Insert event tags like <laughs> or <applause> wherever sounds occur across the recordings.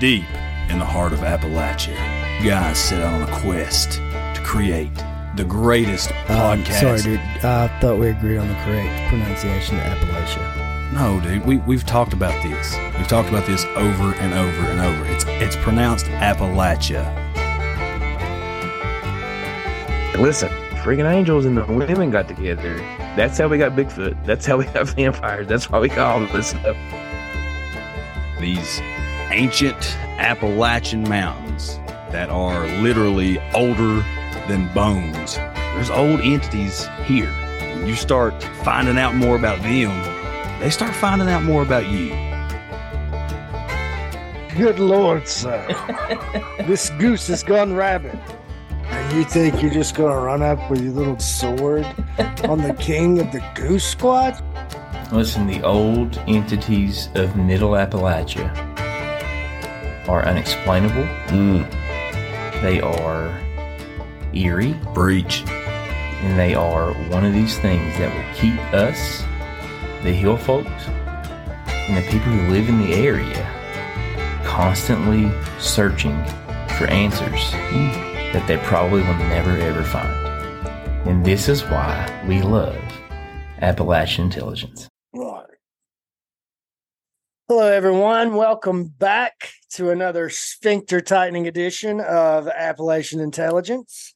Deep in the heart of Appalachia, guys set out on a quest to create the greatest Um, podcast. sorry, dude. I thought we agreed on the correct pronunciation of Appalachia. No, dude, we, we've talked about this. We've talked about this over and over and over. It's it's pronounced Appalachia. Listen, freaking angels and the women got together. That's how we got Bigfoot. That's how we got <laughs> vampires. That's why we got all of this stuff. These ancient Appalachian mountains that are literally older than bones. There's old entities here. When you start finding out more about them, they start finding out more about you. Good lord, sir. <laughs> this goose has gone rabid. And you think you're just gonna run up with your little sword on the king of the goose squad? Listen, the old entities of Middle Appalachia are unexplainable. Mm. They are eerie, Breach. and they are one of these things that will keep us, the hill folks, and the people who live in the area constantly searching for answers mm. that they probably will never ever find. And this is why we love Appalachian intelligence. Right. Hello, everyone. Welcome back to another sphincter tightening edition of Appalachian Intelligence.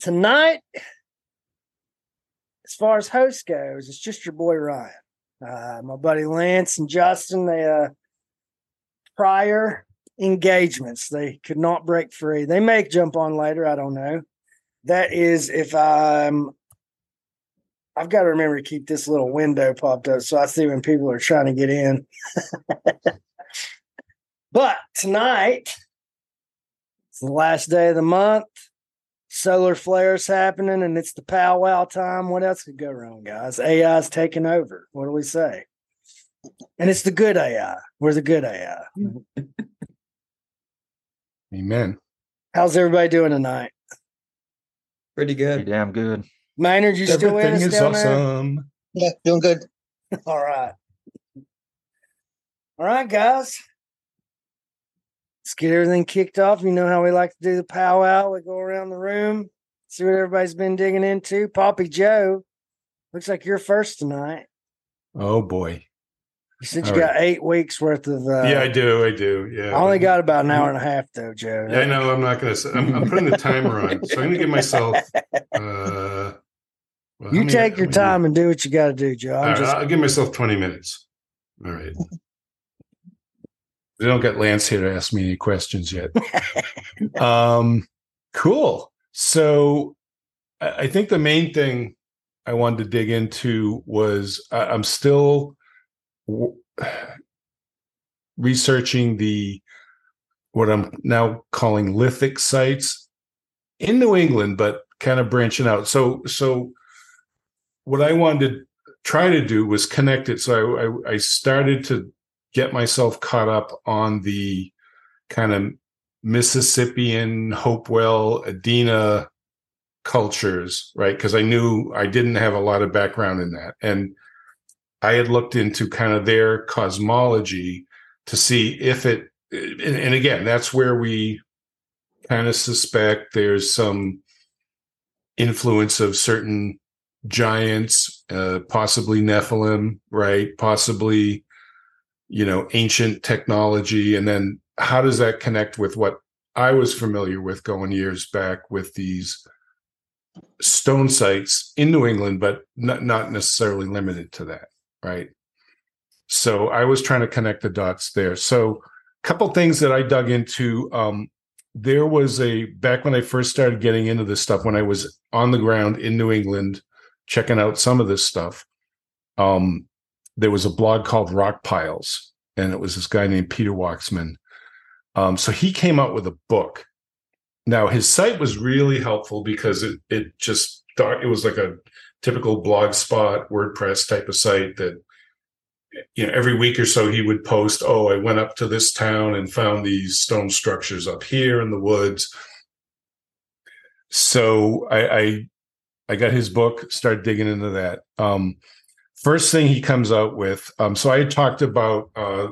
Tonight, as far as host goes, it's just your boy Ryan. Uh, my buddy Lance and Justin, they uh, prior engagements. They could not break free. They may jump on later. I don't know. That is if I'm I've got to remember to keep this little window popped up so I see when people are trying to get in. <laughs> but tonight, it's the last day of the month. Solar flares happening, and it's the powwow time. What else could go wrong, guys? AI's taking over. What do we say? And it's the good AI. We're the good AI. Amen. How's everybody doing tonight? Pretty Pretty good. damn good. Maynard, you still with Everything us is down there? Yeah, doing good. <laughs> All right. All right, guys. Let's get everything kicked off. You know how we like to do the powwow. We go around the room, see what everybody's been digging into. Poppy Joe, looks like you're first tonight. Oh boy. You said you All right. got eight weeks worth of. Uh, yeah, I do. I do. Yeah. I only got about an hour and a half though, Joe. Yeah, I know. I'm not gonna. I'm, I'm putting the timer on, so I'm gonna give myself. <laughs> Uh, well, You many- take your time and do what you got to do, Joe. I'm right, just I'll give myself 20 minutes. All right. <laughs> They don't get Lance here to ask me any questions yet. um, cool. So, I, I think the main thing I wanted to dig into was I, I'm still w- researching the what I'm now calling lithic sites in New England, but kind of branching out. So, so what I wanted to try to do was connect it. So I, I, I started to get myself caught up on the kind of Mississippian, Hopewell, Adena cultures, right? Because I knew I didn't have a lot of background in that. And I had looked into kind of their cosmology to see if it, and, and again, that's where we kind of suspect there's some influence of certain giants, uh, possibly Nephilim, right? Possibly, you know, ancient technology. And then how does that connect with what I was familiar with going years back with these stone sites in New England, but not, not necessarily limited to that, right? So I was trying to connect the dots there. So a couple things that I dug into. Um, there was a back when I first started getting into this stuff, when I was on the ground in New England, checking out some of this stuff. Um, there was a blog called Rock Piles, and it was this guy named Peter Waksman. Um, so he came out with a book. Now his site was really helpful because it it just it was like a typical blog spot WordPress type of site that you know every week or so he would post oh i went up to this town and found these stone structures up here in the woods so i i, I got his book started digging into that um first thing he comes out with um so i talked about uh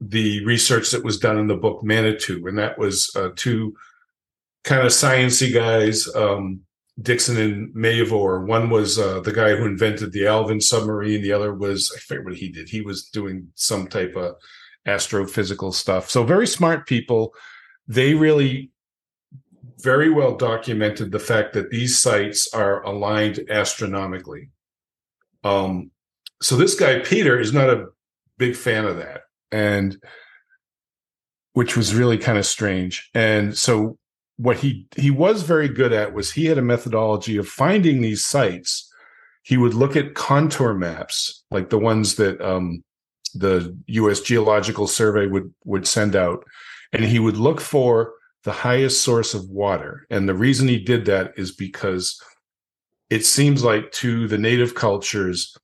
the research that was done in the book Manitou, and that was uh, two kind of sciency guys, um, Dixon and Mavor. One was uh, the guy who invented the Alvin submarine. The other was I forget what he did. He was doing some type of astrophysical stuff. So very smart people. They really very well documented the fact that these sites are aligned astronomically. Um, so this guy Peter is not a big fan of that, and which was really kind of strange. And so what he he was very good at was he had a methodology of finding these sites. He would look at contour maps, like the ones that um, the U.S. Geological Survey would would send out, and he would look for the highest source of water. And the reason he did that is because it seems like to the native cultures,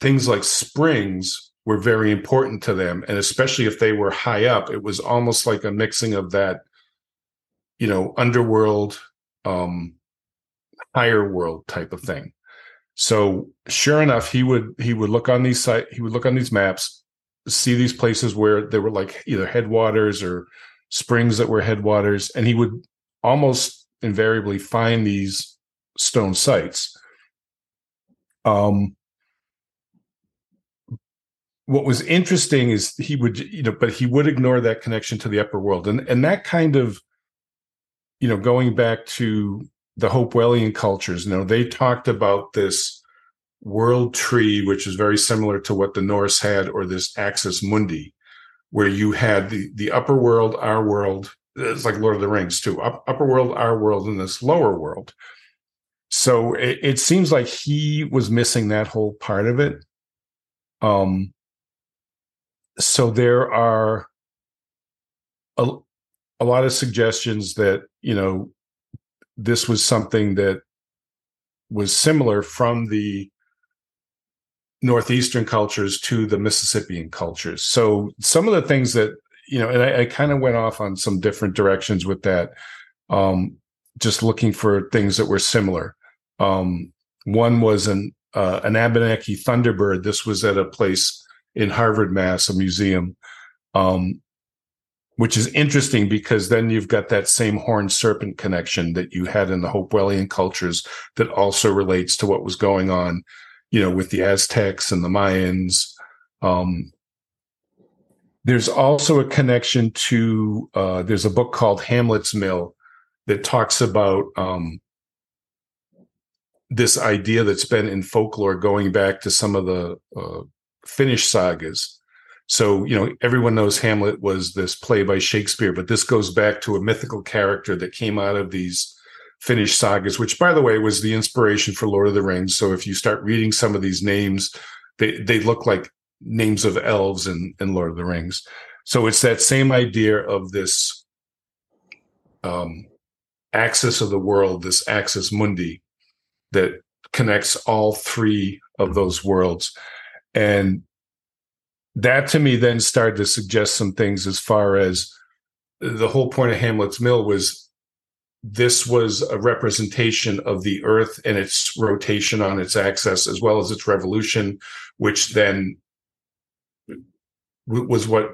things like springs were very important to them. And especially if they were high up, it was almost like a mixing of that, you know, underworld, um, higher world type of thing. So sure enough, he would he would look on these site he would look on these maps, see these places where there were like either headwaters or springs that were headwaters, and he would almost invariably find these stone sites. Um, what was interesting is he would, you know, but he would ignore that connection to the upper world, and and that kind of, you know, going back to the Hopewellian cultures, you know, they talked about this world tree, which is very similar to what the Norse had, or this axis mundi, where you had the the upper world, our world. It's like Lord of the Rings too. Up, upper world, our world, and this lower world. So it, it seems like he was missing that whole part of it. Um. So there are a, a lot of suggestions that you know this was something that was similar from the northeastern cultures to the Mississippian cultures. So some of the things that you know, and I, I kind of went off on some different directions with that, um, just looking for things that were similar. Um, one was an uh, an Abenaki Thunderbird. This was at a place in Harvard, Mass, a museum, um, which is interesting because then you've got that same horned serpent connection that you had in the Hopewellian cultures that also relates to what was going on you know, with the Aztecs and the Mayans. Um, there's also a connection to uh, there's a book called Hamlet's Mill that talks about um, this idea that's been in folklore going back to some of the uh, Finnish sagas. So, you know, everyone knows Hamlet was this play by Shakespeare, but this goes back to a mythical character that came out of these Finnish sagas, which, by the way, was the inspiration for Lord of the Rings. So if you start reading some of these names, they they look like names of elves in, in Lord of the Rings. So it's that same idea of this um, axis of the world, this axis mundi, that connects all three of those worlds. And that to me then started to suggest some things as far as the whole point of Hamlet's Mill was this was a representation of the Earth and its rotation on its axis, as well as its revolution, which then was what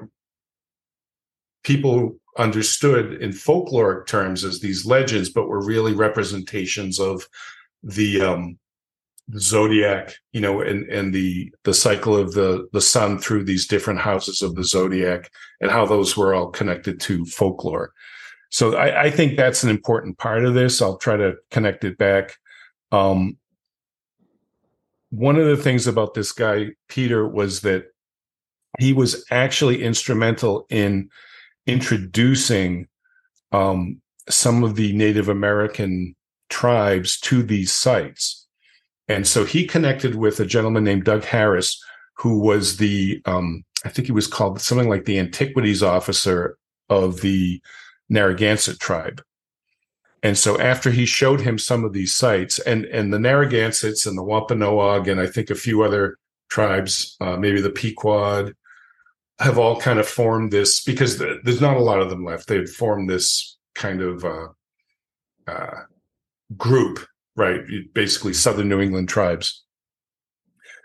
people understood in folkloric terms as these legends, but were really representations of the um, zodiac, you know, and and the the cycle of the the sun through these different houses of the zodiac, and how those were all connected to folklore. So I, I, think that's an important part of this. I'll try to connect it back. Um, one of the things about this guy, Peter, was that he was actually instrumental in introducing um, some of the Native American tribes to these sites. And so he connected with a gentleman named Doug Harris, who was the, um, I think he was called something like the antiquities officer of the Narragansett tribe. And so after he showed him some of these sites, and and the Narragansetts and the Wampanoag and I think a few other tribes, uh, maybe the Pequot, have all kind of formed this because the, there's not a lot of them left. They've formed this kind of uh, uh, group, right? Basically, Southern New England tribes.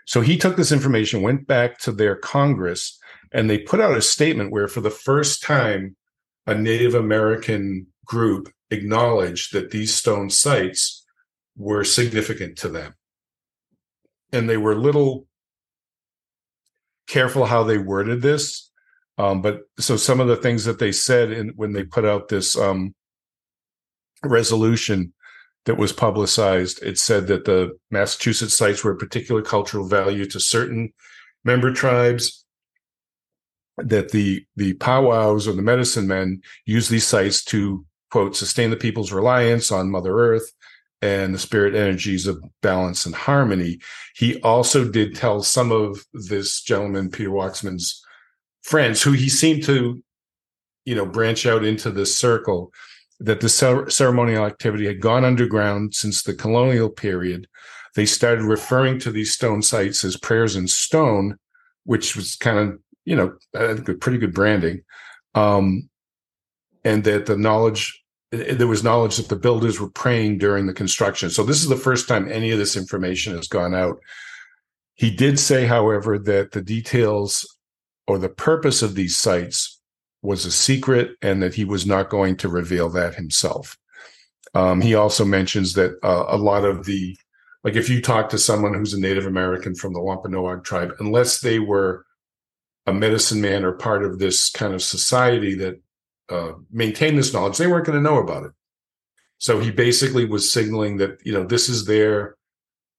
So he took this information, went back to their Congress, and they put out a statement where, for the first time, a Native American group acknowledged that these stone sites were significant to them. And they were a little careful how they worded this. Um, but so some of the things that they said in, when they put out this um, resolution that was publicized, it said that the Massachusetts sites were of particular cultural value to certain member tribes that the the powwows or the medicine men use these sites to quote sustain the people's reliance on mother earth and the spirit energies of balance and harmony. He also did tell some of this gentleman peter waksman's friends who he seemed to you know branch out into this circle that the ceremonial activity had gone underground since the colonial period. They started referring to these stone sites as prayers in stone which was kind of you know, pretty good branding. Um, and that the knowledge, there was knowledge that the builders were praying during the construction. So this is the first time any of this information has gone out. He did say, however, that the details or the purpose of these sites was a secret and that he was not going to reveal that himself. Um, he also mentions that uh, a lot of the, like if you talk to someone who's a Native American from the Wampanoag tribe, unless they were a medicine man or part of this kind of society that uh, maintained this knowledge, they weren't going to know about it. So he basically was signaling that you know this is their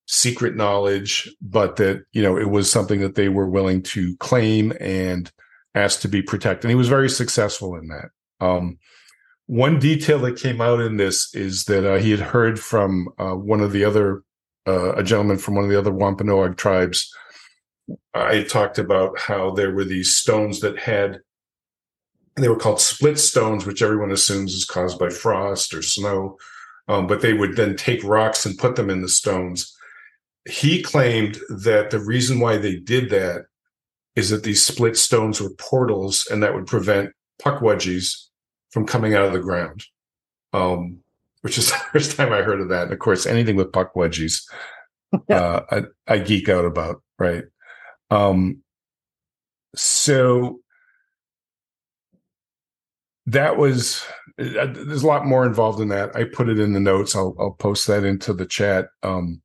secret knowledge, but that you know it was something that they were willing to claim and ask to be protected. And he was very successful in that. Um, one detail that came out in this is that uh, he had heard from uh, one of the other uh, a gentleman from one of the other Wampanoag tribes I talked about how there were these stones that had, they were called split stones, which everyone assumes is caused by frost or snow. Um, but they would then take rocks and put them in the stones. He claimed that the reason why they did that is that these split stones were portals and that would prevent pukwudgies from coming out of the ground. Um, which is <laughs> the first time I heard of that. And of course, anything with pukwudgies, <laughs> uh, I, I geek out about, right? Um, so that was uh, there's a lot more involved in that. I put it in the notes. I'll I'll post that into the chat. Um,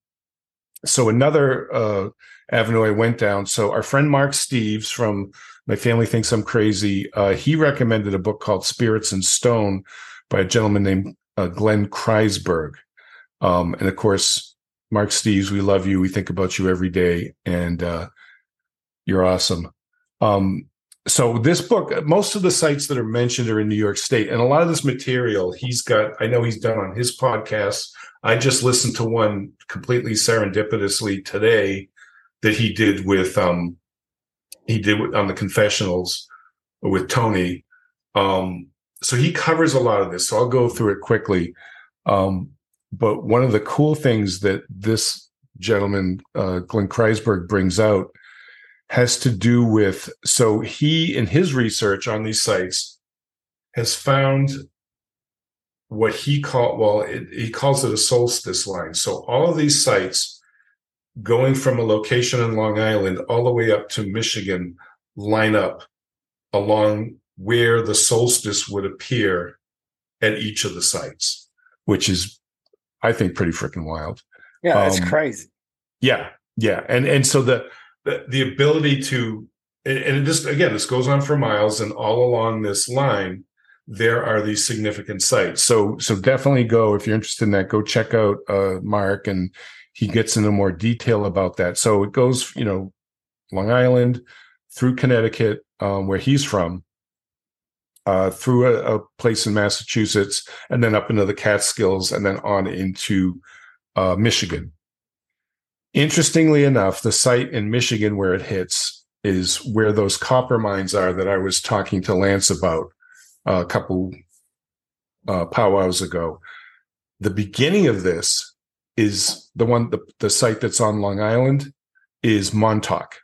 so another uh, avenue I went down. So our friend Mark Steves from My Family Thinks I'm Crazy. Uh, he recommended a book called Spirits and Stone by a gentleman named uh, Glenn Kreisberg. Um, and of course, Mark Steves, we love you. We think about you every day. And uh, you're awesome. Um, so this book, most of the sites that are mentioned are in New York State, and a lot of this material he's got. I know he's done on his podcast. I just listened to one completely serendipitously today that he did with um he did on the confessionals with Tony. Um, so he covers a lot of this. So I'll go through it quickly. Um, but one of the cool things that this gentleman, uh, Glenn Kreisberg, brings out has to do with so he in his research on these sites has found what he called well it, he calls it a solstice line. So all of these sites going from a location in long island all the way up to michigan line up along where the solstice would appear at each of the sites which is i think pretty freaking wild. Yeah that's Um, crazy. yeah yeah. And and so the the, ability to and it just again this goes on for miles and all along this line there are these significant sites. So so definitely go if you're interested in that go check out uh mark and he gets into more detail about that. So it goes you know long island through connecticut um, where he's from uh, through a, a place in massachusetts and then up into the catskills and then on into uh, michigan Interestingly enough, the site in Michigan where it hits is where those copper mines are that I was talking to Lance about a couple uh, powwows ago. The beginning of this is the one, the, the site that's on Long Island is Montauk.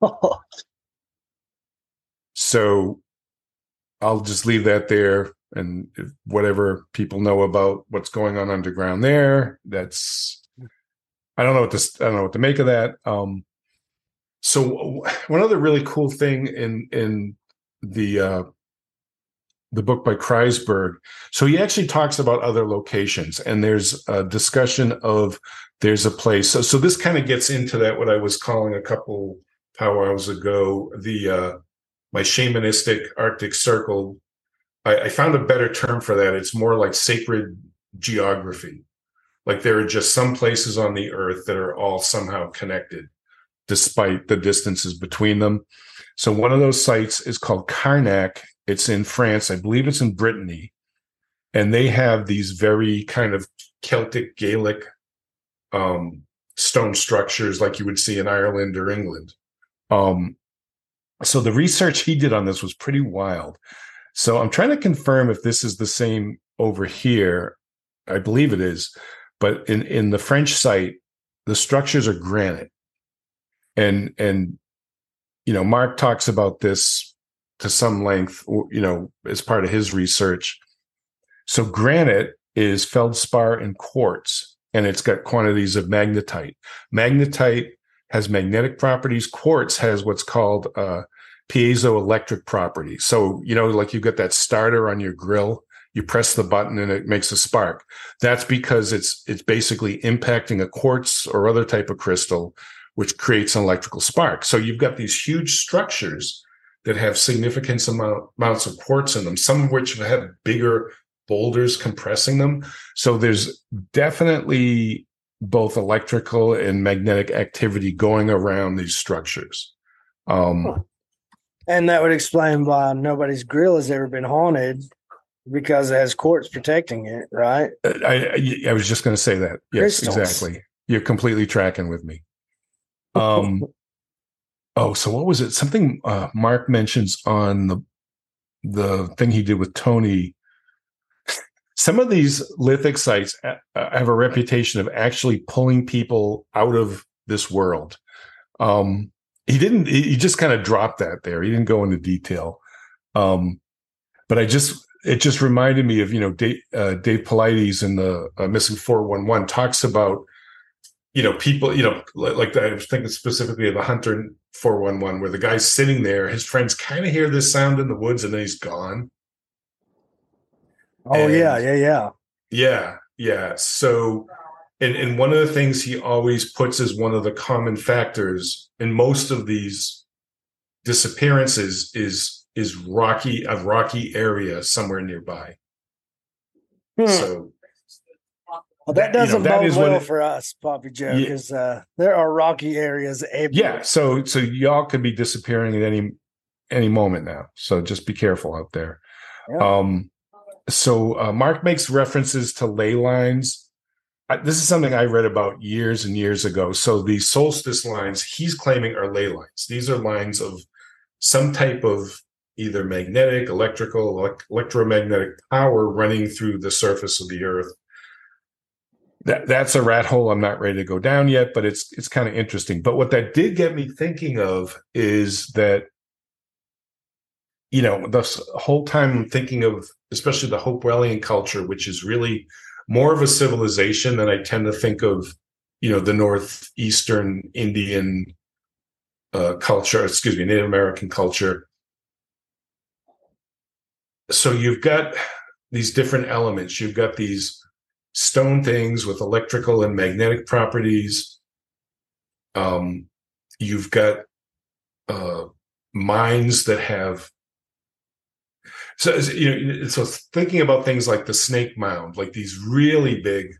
<laughs> So I'll just leave that there. And if whatever people know about what's going on underground there, that's I don't know what this I don't know what to make of that. Um, so one other really cool thing in in the uh, the book by Kreisberg. So he actually talks about other locations, and there's a discussion of there's a place. So so this kind of gets into that what I was calling a couple powwows ago the uh, my shamanistic Arctic Circle. I, I found a better term for that. It's more like sacred geography. Like there are just some places on the earth that are all somehow connected, despite the distances between them. So one of those sites is called Carnac. It's in France. I believe it's in Brittany. And they have these very kind of Celtic Gaelic um, stone structures like you would see in Ireland or England. Um, so the research he did on this was pretty wild. So I'm trying to confirm if this is the same over here. I believe it is, but in in the French site, the structures are granite, and and you know Mark talks about this to some length, you know, as part of his research. So granite is feldspar and quartz, and it's got quantities of magnetite. Magnetite has magnetic properties. Quartz has what's called uh, piezoelectric properties. So, you know, like you've got that starter on your grill, you press the button and it makes a spark. That's because it's it's basically impacting a quartz or other type of crystal, which creates an electrical spark. So you've got these huge structures that have significant amount, amounts of quartz in them, some of which have bigger boulders compressing them. So there's definitely both electrical and magnetic activity going around these structures. Um, and that would explain why nobody's grill has ever been haunted because it has quartz protecting it, right? I, I, I was just going to say that. Yes, Crystals. exactly. You're completely tracking with me. Um, <laughs> oh, so what was it? Something uh, Mark mentions on the the thing he did with Tony some of these lithic sites uh, uh, have a reputation of actually pulling people out of this world. Um, he didn't. He just kind of dropped that there. He didn't go into detail. Um, but I just it just reminded me of you know Dave, uh, Dave Paulides in the uh, Missing Four One One talks about you know people you know like I was thinking specifically of the Hunter Four One One where the guy's sitting there, his friends kind of hear this sound in the woods, and then he's gone Oh and yeah, yeah, yeah. Yeah, yeah. So and and one of the things he always puts as one of the common factors in most of these disappearances is is rocky a rocky area somewhere nearby. Hmm. So well, that doesn't you know, bode well it, for us, Poppy Joe, because yeah. uh, there are rocky areas. Everywhere. Yeah, so so y'all could be disappearing at any any moment now. So just be careful out there. Yeah. Um, so uh, Mark makes references to ley lines. I, this is something I read about years and years ago. So the solstice lines he's claiming are ley lines. These are lines of some type of either magnetic, electrical, elect- electromagnetic power running through the surface of the earth. That, that's a rat hole I'm not ready to go down yet, but it's it's kind of interesting. But what that did get me thinking of is that you know, the whole time thinking of especially the Hopewellian culture, which is really more of a civilization than I tend to think of, you know, the northeastern Indian uh, culture, excuse me, Native American culture. So you've got these different elements. You've got these stone things with electrical and magnetic properties. Um, you've got uh, mines that have so you know so thinking about things like the snake mound like these really big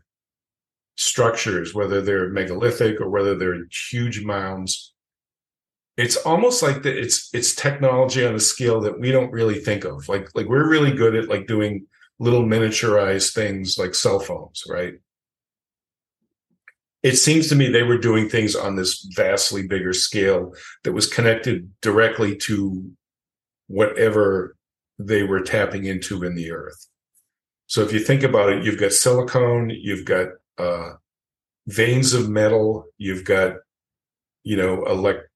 structures whether they're megalithic or whether they're huge mounds it's almost like that it's it's technology on a scale that we don't really think of like like we're really good at like doing little miniaturized things like cell phones right it seems to me they were doing things on this vastly bigger scale that was connected directly to whatever they were tapping into in the earth. So if you think about it, you've got silicone, you've got uh, veins of metal, you've got you know elect-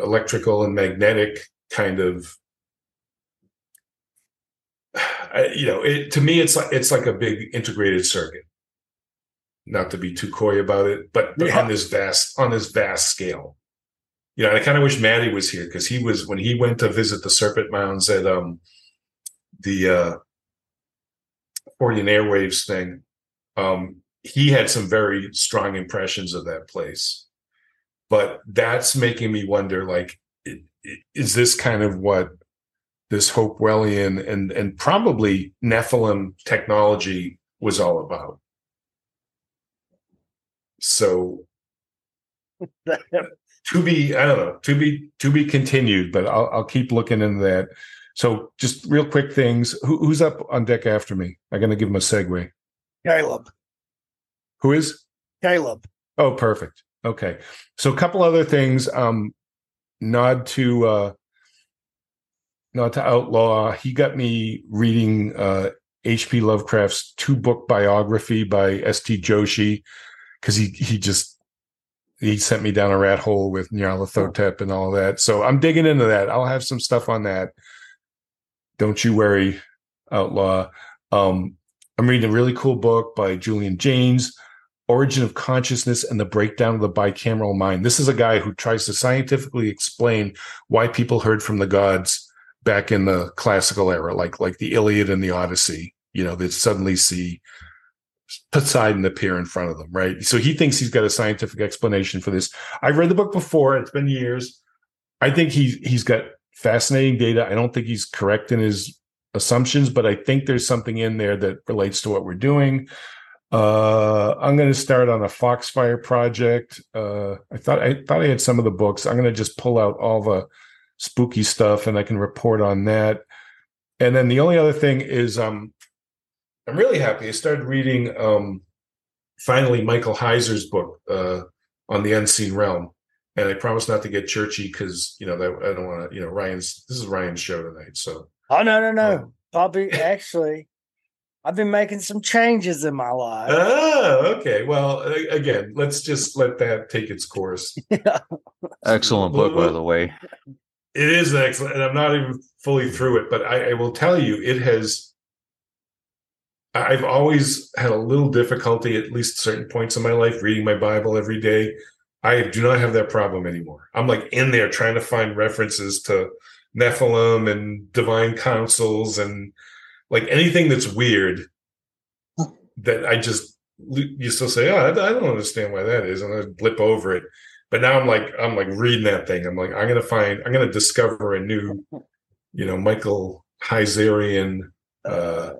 electrical and magnetic kind of you know it, to me it's like it's like a big integrated circuit not to be too coy about it but, but yeah. on this vast on this vast scale you know, and I kind of wish Maddie was here because he was when he went to visit the Serpent Mounds at um the uh Fortean Airwaves thing. Um, he had some very strong impressions of that place, but that's making me wonder, like, is this kind of what this Hopewellian and and probably Nephilim technology was all about? So <laughs> to be i don't know to be to be continued but i'll, I'll keep looking into that so just real quick things Who, who's up on deck after me i'm going to give him a segue Caleb. who is Caleb. oh perfect okay so a couple other things um nod to uh nod to outlaw he got me reading uh hp lovecraft's two book biography by st joshi because he he just he sent me down a rat hole with Nyarlathotep and all that. So I'm digging into that. I'll have some stuff on that. Don't you worry, Outlaw. Um, I'm reading a really cool book by Julian Jaynes, Origin of Consciousness and the Breakdown of the Bicameral Mind. This is a guy who tries to scientifically explain why people heard from the gods back in the classical era, like like the Iliad and the Odyssey. You know, they suddenly see Poseidon appear in front of them, right? So he thinks he's got a scientific explanation for this. I've read the book before; it's been years. I think he he's got fascinating data. I don't think he's correct in his assumptions, but I think there's something in there that relates to what we're doing. Uh, I'm going to start on a Foxfire project. Uh, I thought I thought I had some of the books. I'm going to just pull out all the spooky stuff, and I can report on that. And then the only other thing is, um, I'm really happy. I started reading um, finally Michael Heiser's book uh, on the unseen realm, and I promise not to get churchy because you know that I don't want to. You know, Ryan's this is Ryan's show tonight, so Oh no, no, no. Um, Bobby, <laughs> actually, I've been making some changes in my life. oh, okay. Well, again, let's just let that take its course. <laughs> Excellent book, by the way. It is excellent, and I'm not even fully through it, but I, I will tell you, it has. I've always had a little difficulty, at least certain points in my life, reading my Bible every day. I do not have that problem anymore. I'm like in there trying to find references to Nephilim and divine councils and like anything that's weird that I just used to say, oh, I, I don't understand why that is, and I blip over it. But now I'm like, I'm like reading that thing. I'm like, I'm gonna find, I'm gonna discover a new, you know, Michael Heiserian uh,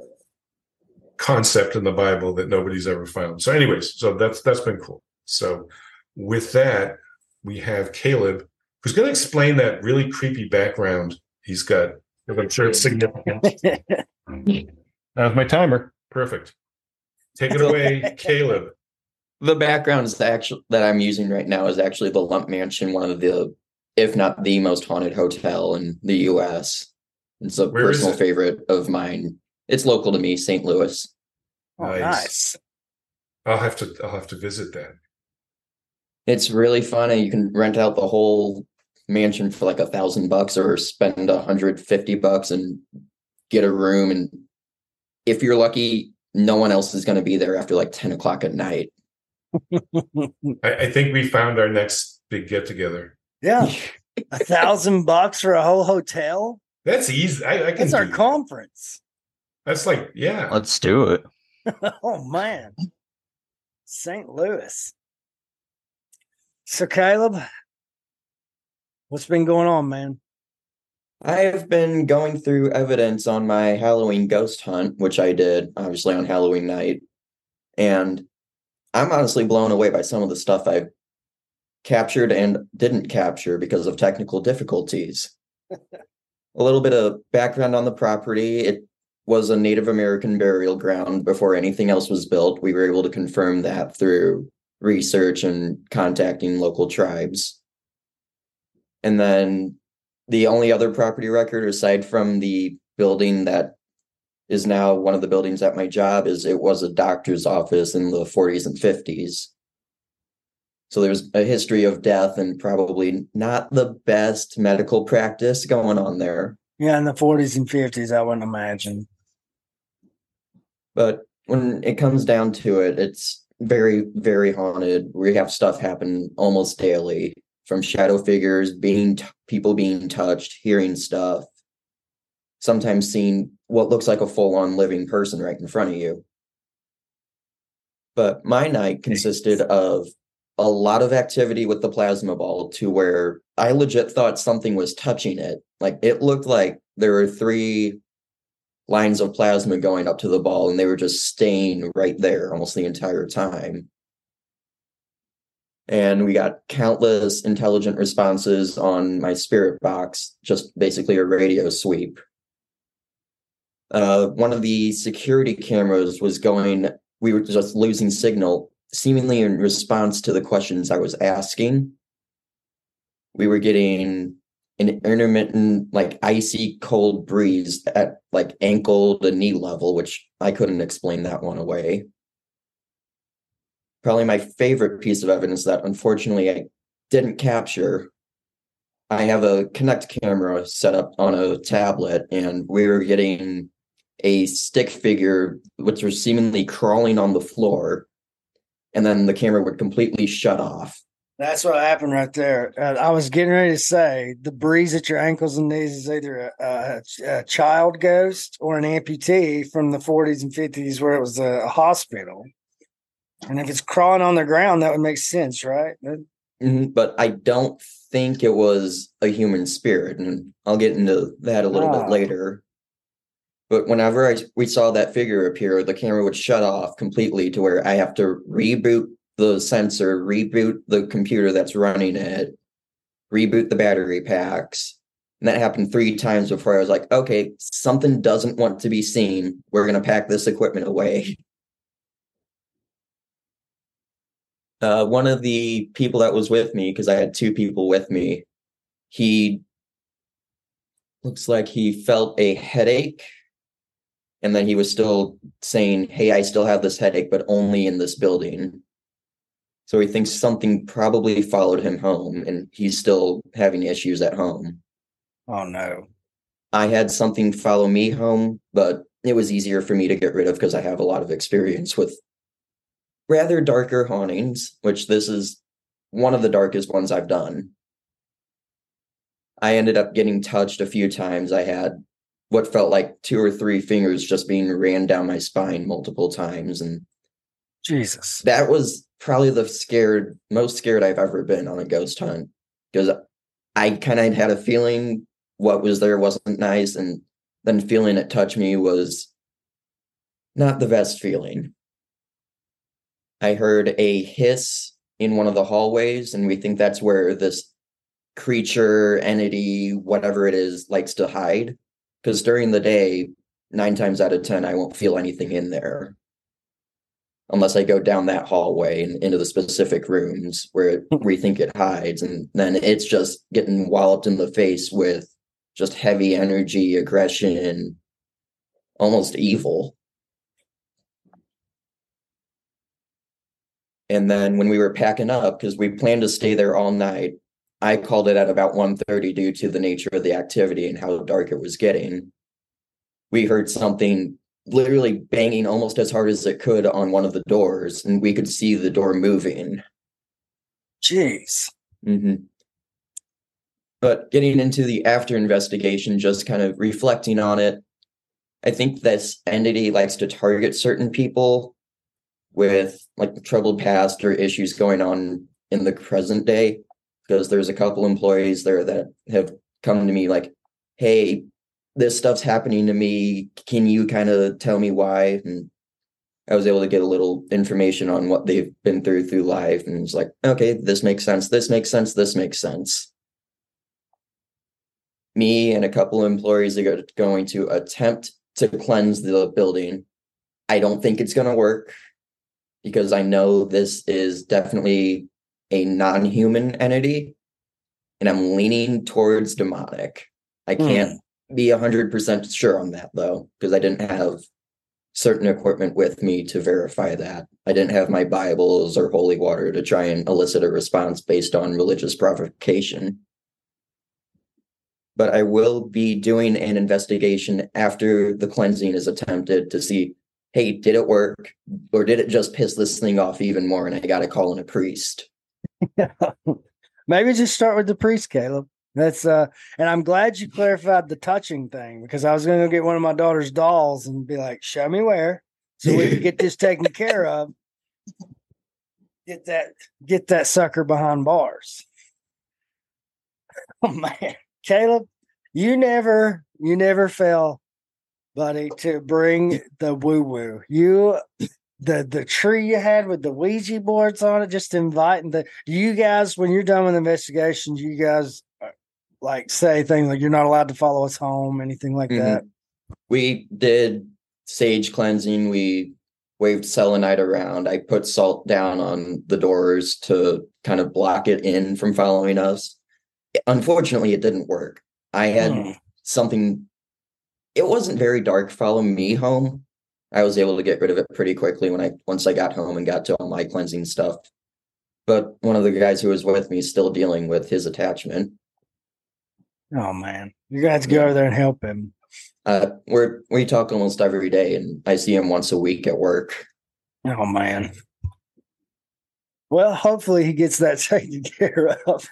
concept in the Bible that nobody's ever found. So, anyways, so that's that's been cool. So, with that, we have Caleb, who's going to explain that really creepy background he's got. 'Cause I'm sure it's significant. <laughs> That's my timer. Perfect. Take it away, Caleb. The background is actually that I'm using right now is actually the Lemp Mansion, one of the, if not the most haunted hotel in the U.S. It's a Where is personal it? favorite of mine. It's local to me, St. Louis. Oh, Nice. nice. I'll have to. I'll have to visit that. It's really fun, and you can rent out the whole mansion for like a thousand bucks, or spend a hundred fifty bucks and get a room. And if you're lucky, no one else is going to be there after like ten o'clock at night. <laughs> I, I think we found our next big get together. yeah. <laughs> A thousand bucks for a whole hotel? That's easy. I, I can. That's our that. conference. That's like, yeah. Let's do it. <laughs> oh man. St. Louis. So Caleb, what's been going on, man? I've been going through evidence on my Halloween ghost hunt, which I did obviously on Halloween night. And I'm honestly blown away by some of the stuff I've captured and didn't capture because of technical difficulties. a little bit of background on the property. It was a Native American burial ground before anything else was built. We were able to confirm that through research and contacting local tribes. And then the only other property record aside from the building that is now one of the buildings at my job is it was a doctor's office in the 40s and 50s. So there's a history of death and probably not the best medical practice going on there. Yeah, in the forties and fifties, I wouldn't imagine. But when it comes down to it, it's very, very haunted. We have stuff happen almost daily. From shadow figures, being t- people being touched, hearing stuff, sometimes seeing what looks like a full on living person right in front of you. But my night consisted of a lot of activity with the plasma ball to where I legit thought something was touching it. Like it looked like there were three lines of plasma going up to the ball and they were just staying right there almost the entire time. And we got countless intelligent responses on my spirit box, just basically a radio sweep. Uh, one of the security cameras was going, we were just losing signal, seemingly in response to the questions I was asking. We were getting an intermittent, like icy cold breeze at like ankle to knee level, which I couldn't explain that one away. Probably my favorite piece of evidence that unfortunately I didn't capture. I have a Kinect camera set up on a tablet, and we were getting a stick figure which was seemingly crawling on the floor, and then the camera would completely shut off. That's what happened right there. Uh, I was getting ready to say the breeze at your ankles and knees is either a, a, a child ghost or an amputee from the 40s and 50s where it was a, a hospital. And if it's crawling on the ground, that would make sense, right? Mhm, But I don't think it was a human spirit, and I'll get into that a little Ah. bit later. But whenever I we saw that figure appear, the camera would shut off completely to where I have to reboot the sensor, reboot the computer that's running it, reboot the battery packs. And that happened three times before I was like, okay, something doesn't want to be seen. We're going to pack this equipment away. <laughs> Uh, one of the people that was with me, because I had two people with me, he looks like he felt a headache. And then he was still saying, Hey, I still have this headache, but only in this building. So he thinks something probably followed him home and he's still having issues at home. Oh, no. I had something follow me home, but it was easier for me to get rid of because I have a lot of experience with rather darker hauntings, which this is one of the darkest ones I've done. I ended up getting touched a few times. I had what felt like two or three fingers just being ran down my spine multiple times. And Jesus. that was probably the scared, most scared I've ever been on a ghost hunt because I kind of had a feeling what was there wasn't nice. And then feeling it touch me was not the best feeling. I heard a hiss in one of the hallways, and we think that's where this creature, entity, whatever it is, likes to hide. Because during the day, nine times out of 10, I won't feel anything in there unless I go down that hallway and into the specific rooms where hmm. we think it hides. And then it's just getting walloped in the face with just heavy energy, aggression, almost evil. And then when we were packing up, because we planned to stay there all night, I called it at about 1.30 due to the nature of the activity and how dark it was getting. We heard something literally banging almost as hard as it could on one of the doors, and we could see the door moving. Jeez. hmm But getting into the after investigation, just kind of reflecting on it, I think this entity likes to target certain people with like troubled past or issues going on in the present day. Because there's a couple employees there that have come to me like, hey, this stuff's happening to me. Can you kind of tell me why? And I was able to get a little information on what they've been through through life. And it's like, okay, this makes sense. This makes sense. This makes sense. Me and a couple of employees are going to attempt to cleanse the building. I don't think it's going to work because I know this is definitely a non human entity. And I'm leaning towards demonic. I Hmm. can't be 100% sure on that though, because I didn't have certain equipment with me to verify that. I didn't have my Bibles or holy water to try and elicit a response based on religious provocation. But I will be doing an investigation after the cleansing is attempted to see hey, did it work? Or did it just piss this thing off even more and I got to call in a priest? <laughs> Maybe just start with the priest, Caleb. That's uh, and I'm glad you clarified the touching thing because I was to go get one of my daughter's dolls and be like, "Show me where, so we can get this taken care of." Get that, get that sucker behind bars. <laughs> Oh man, Caleb, you never, you never fail, buddy, to bring the woo woo. You the the tree you had with the Ouija boards on it, just inviting the. You guys, when you're done with investigations, you guys uh, like say things like you're not allowed to follow us home, anything like Mhm. that? We did sage cleansing. We waved selenite around. I put salt down on the doors to kind of block it in from following us. Unfortunately, it didn't work. I had Hmm. something. It wasn't very dark following me home. I was able to get rid of it pretty quickly when I once I got home and got to all my cleansing stuff. But one of the guys who was with me is still dealing with his attachment. Oh man, you're gonna go over there and help him. Uh, we're we talk almost every day, and I see him once a week at work. Oh man. Well, hopefully he gets that <laughs> taken care of.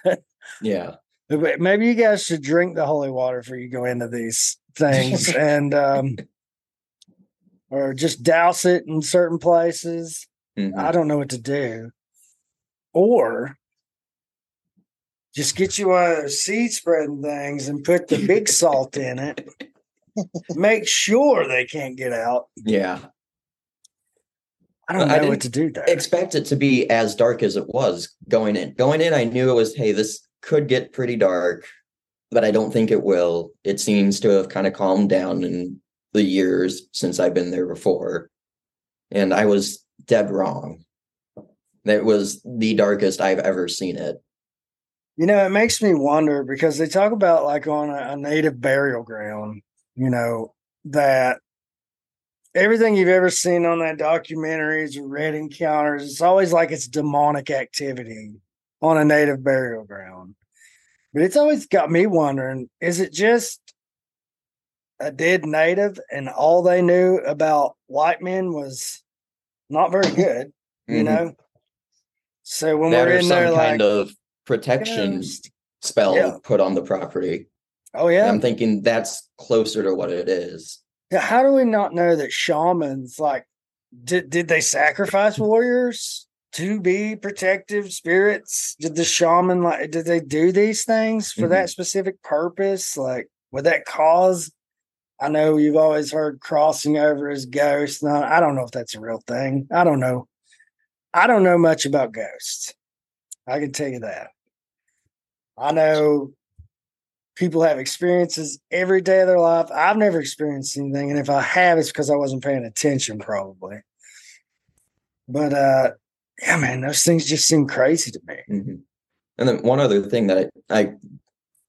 Yeah, Maybe you guys should drink the holy water before you go into these things <laughs> and um or just douse it in certain places. Mhm. I don't know what to do. Or just get you one of those seed spreading things and put the big salt in it. Make sure they can't get out. yeah. I don't I know what didn't to do there. Expect it to be as dark as it was going in. Going in, I knew it was. Hey, this could get pretty dark, but I don't think it will. It seems to have kind of calmed down in the years since I've been there before, and I was dead wrong. That was the darkest I've ever seen it. You know, it makes me wonder because they talk about like on a, a native burial ground, you know, that everything you've ever seen on that documentaries or read encounters, it's always like it's demonic activity on a native burial ground. But it's always got me wondering is it just a dead native and all they knew about white men was not very good, you Mhm. know? So when that we're in some there, like, kind of protection Ghost. spell Yeah. put on the property. oh, And yeah. I'm thinking that's closer to what it is. How do we not know that shamans like did did they sacrifice warriors to be protective spirits? Did the shaman like did they do these things for that specific purpose? Like would that cause I know you've always heard crossing over as ghosts. No, I don't know if that's a real thing. I don't know. I don't know much about ghosts. I can tell you that. I know people have experiences every day of their life. I've never experienced anything, and if I have, it's because I wasn't paying attention, probably. But uh, yeah, man, those things just seem crazy to me. Mhm. And then one other thing that I, I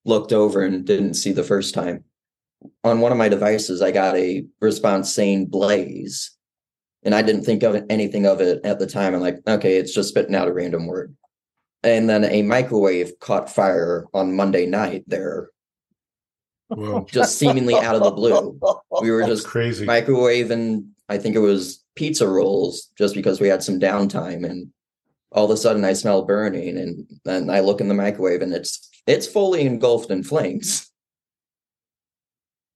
looked over and didn't see the first time on one of my devices, I got a response saying blaze, and I didn't think of it, anything of it at the time. I'm like, okay, it's just spitting out a random word. And then a microwave caught fire on Monday night there, Well, just seemingly out of the blue. We were that's just crazy. microwaving, I think it was pizza rolls, just because we had some downtime. And all of a sudden I smell burning and then I look in the microwave and it's it's fully engulfed in flames.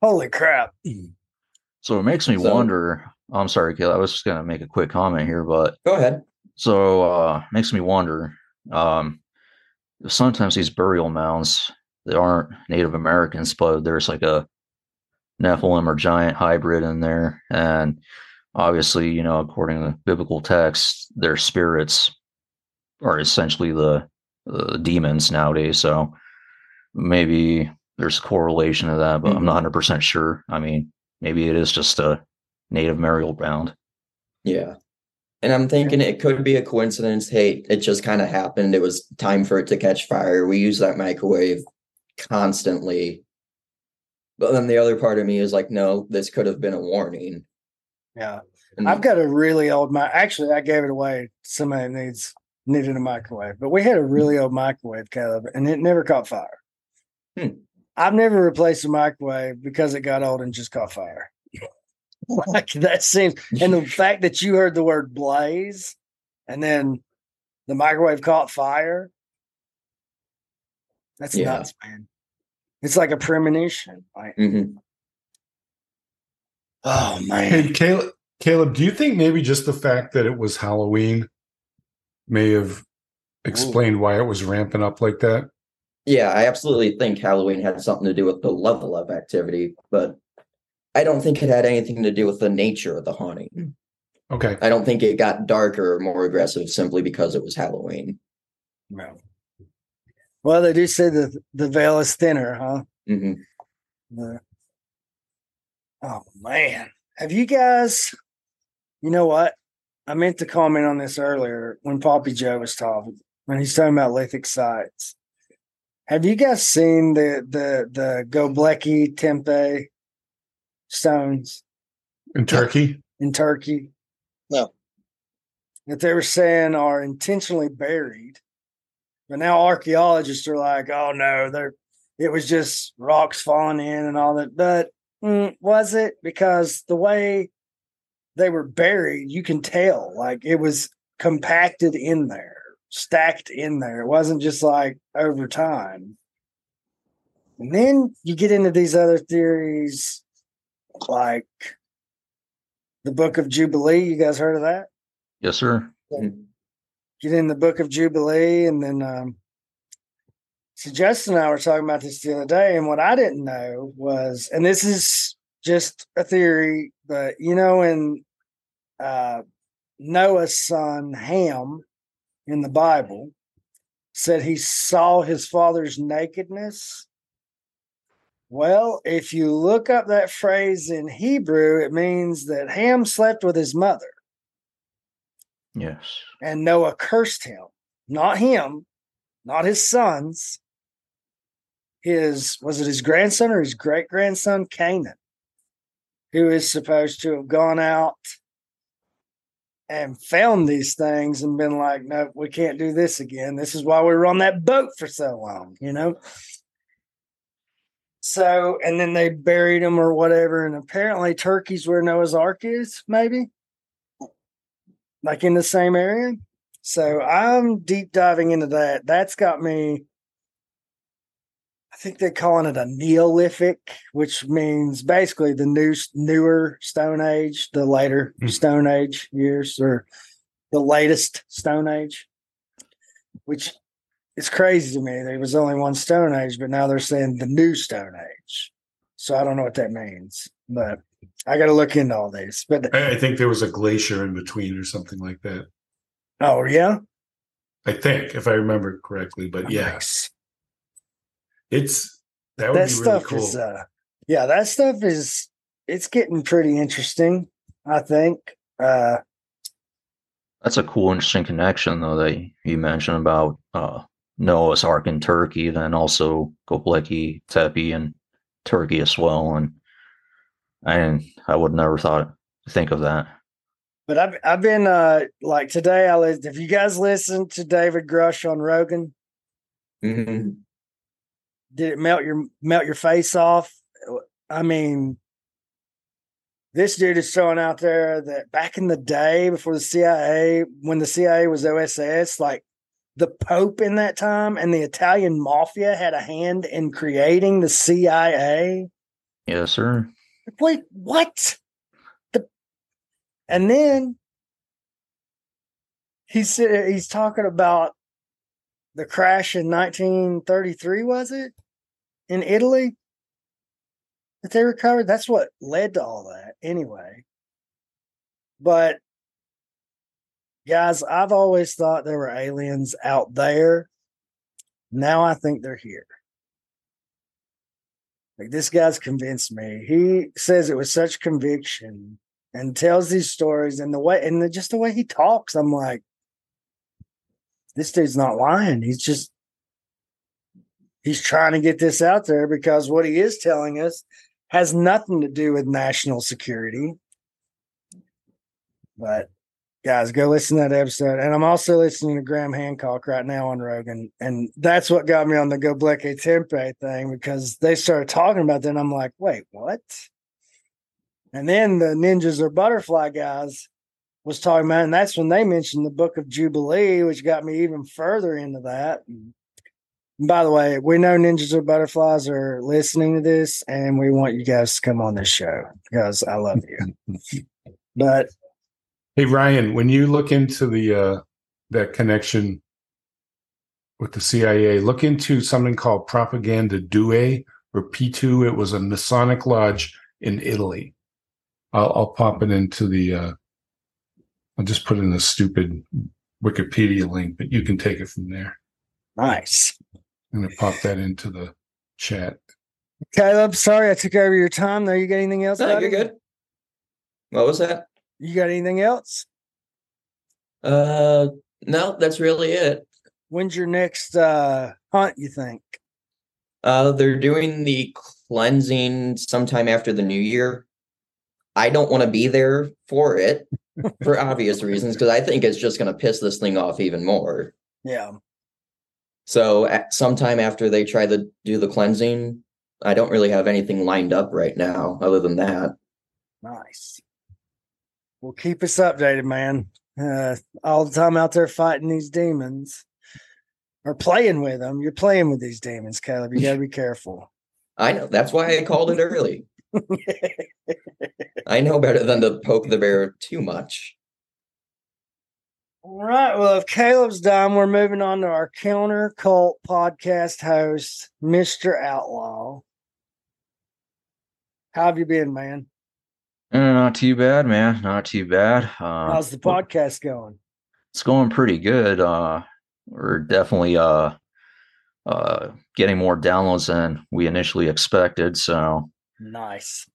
Holy crap! So it makes me So- wonder. I'm sorry, Kayla. I was just gonna make a quick comment here, but Go ahead. so uh makes me wonder. Um sometimes these burial mounds they aren't Native Americans, but there's like a Nephilim or giant hybrid in there. And obviously, you know, according to biblical texts, their spirits are essentially the, the demons nowadays. So maybe there's correlation to that, but I'm mm-hmm. not 100% sure. I mean, maybe it is just a native burial ground. Yeah. And I'm thinking it could be a coincidence. Hey, it just kind of happened. It was time for it to catch fire. We use that microwave constantly. But then the other part of me is like, no, this could have been a warning. Yeah, And I've got a really old mic. Actually, I gave it away. to Somebody needs needed a microwave, but we had a really old microwave, Caleb, and it never caught fire. Hmm. I've never replaced a microwave because it got old and just caught fire. <laughs> like that seems, and the <laughs> fact that you heard the word blaze, and then the microwave caught fire. That's Yeah. nuts, man. It's like a premonition. Like, Mhm. Oh man. Hey, Caleb, Caleb, do you think maybe just the fact that it was Halloween may have explained why it was ramping up like that? Yeah, I absolutely think Halloween had something to do with the level of activity, but I don't think it had anything to do with the nature of the haunting. Okay. I don't think it got darker or more aggressive simply because it was Halloween. No. Well, they do say the the veil is thinner, huh? hmm The- oh man, have you guys? You know what? I meant to comment on this earlier when Poppy Joe was talking when he's talking about lithic sites. Have you guys seen the the the Gobekli Tepe stones In Turkey? in Turkey? No. That they were saying are intentionally buried. But now archaeologists are like, oh no, they're it was just rocks falling in and all that. But mm, was it? Because the way they were buried, you can tell like it was compacted in there, stacked in there. It wasn't just like over time. And then you get into these other theories like the Book of Jubilee. You guys heard of that? Yes, sir. get in the book of Jubilee, and then um, so Justin and I were talking about this the other day, and what I didn't know was, and this is just a theory, but you know, in uh, Noah's son Ham in the Bible said he saw his father's nakedness. Well, if you look up that phrase in Hebrew, it means that Ham slept with his mother Yes. and Noah cursed him, not him, not his sons. His was it his grandson or his great grandson Canaan, who is supposed to have gone out and found these things and been like, no, we can't do this again. This is why we were on that boat for so long, you know. So, and then they buried him or whatever, and apparently Turkey's where Noah's Ark is, maybe like in the same area. So I'm deep diving into that. That's got me. I think they're calling it a Neolithic, which means basically the new newer Stone Age, the later Hmm. Stone Age years, or the latest Stone Age. Which is crazy to me. There was only one Stone Age, but now they're saying the new Stone Age. So I don't know what that means, but I got to look into all these. But I, I think there was a glacier in between or something like that. oh yeah, I think, if I remember correctly. But yeah, Nice. It's that would that be really stuff cool. is uh yeah that stuff is it's getting pretty interesting i think uh That's a cool, interesting connection, though, that you mentioned about uh, Noah's Ark in Turkey, then also Göbekli Tepe in Turkey as well. And and I would never thought think of that. but i've i've been uh like today i listened if you guys listened to david grusch on rogan hmm did it melt your melt your face off? I mean this dude is throwing out there that back in the day before the cia when the cia was oss like the pope in that time and the italian mafia had a hand in creating the cia Yes, sir. wait what? The and then he's he's talking about the crash in 1933 was it in italy that they recovered that's what led to all that anyway but guys i've always thought there were aliens out there now i think they're here like this guy's convinced me. He says it with such conviction and tells these stories and the way and the, just the way he talks. I'm like, this dude's not lying. He's just he's trying to get this out there because what he is telling us has nothing to do with national security. But guys, go listen to that episode. And I'm also listening to Graham Hancock right now on Rogan. And that's what got me on the Gobekli Tepe thing because they started talking about that. And I'm like, wait, what? And then the ninjas or butterfly guys was talking about, and that's when they mentioned the book of Jubilee, which got me even further into that. And By the way, we know Ninjas or Butterflies are listening to this, and we want you guys to come on this show because I love you. <laughs> but Hey Ryan, when you look into the uh that connection with the CIA, look into something called Propaganda Due or P2. It was a Masonic lodge in Italy. I'll, I'll pop it into the uh I'll just put in a stupid Wikipedia link, but you can take it from there. nice. I'm gonna pop that into the chat. Caleb, sorry I took over your time. Though you got anything else? No, you're good. What was that? You got anything else? Uh, no, that's really it. When's your next uh hunt? You think? Uh, they're doing the cleansing sometime after the new year. I don't want to be there for it <laughs> for obvious reasons because I think it's just going to piss this thing off even more. Yeah. So at sometime after they try to do the cleansing, I don't really have anything lined up right now other than that. Nice. Well, keep us updated, man. Uh, all the time out there fighting these demons or playing with them. You're playing with these demons, Caleb. You got to be careful. <laughs> I know that's why I called it early. <laughs> I know better than to poke the bear too much. All right. Well, if Caleb's done, we're moving on to our counter cult podcast host, Mr. Outlaw. How have you been, man? Uh, not too bad, man. Not too bad. Uh, How's the podcast going? it's going pretty good. Uh, we're definitely uh, uh, getting more downloads than we initially expected. So, Nice.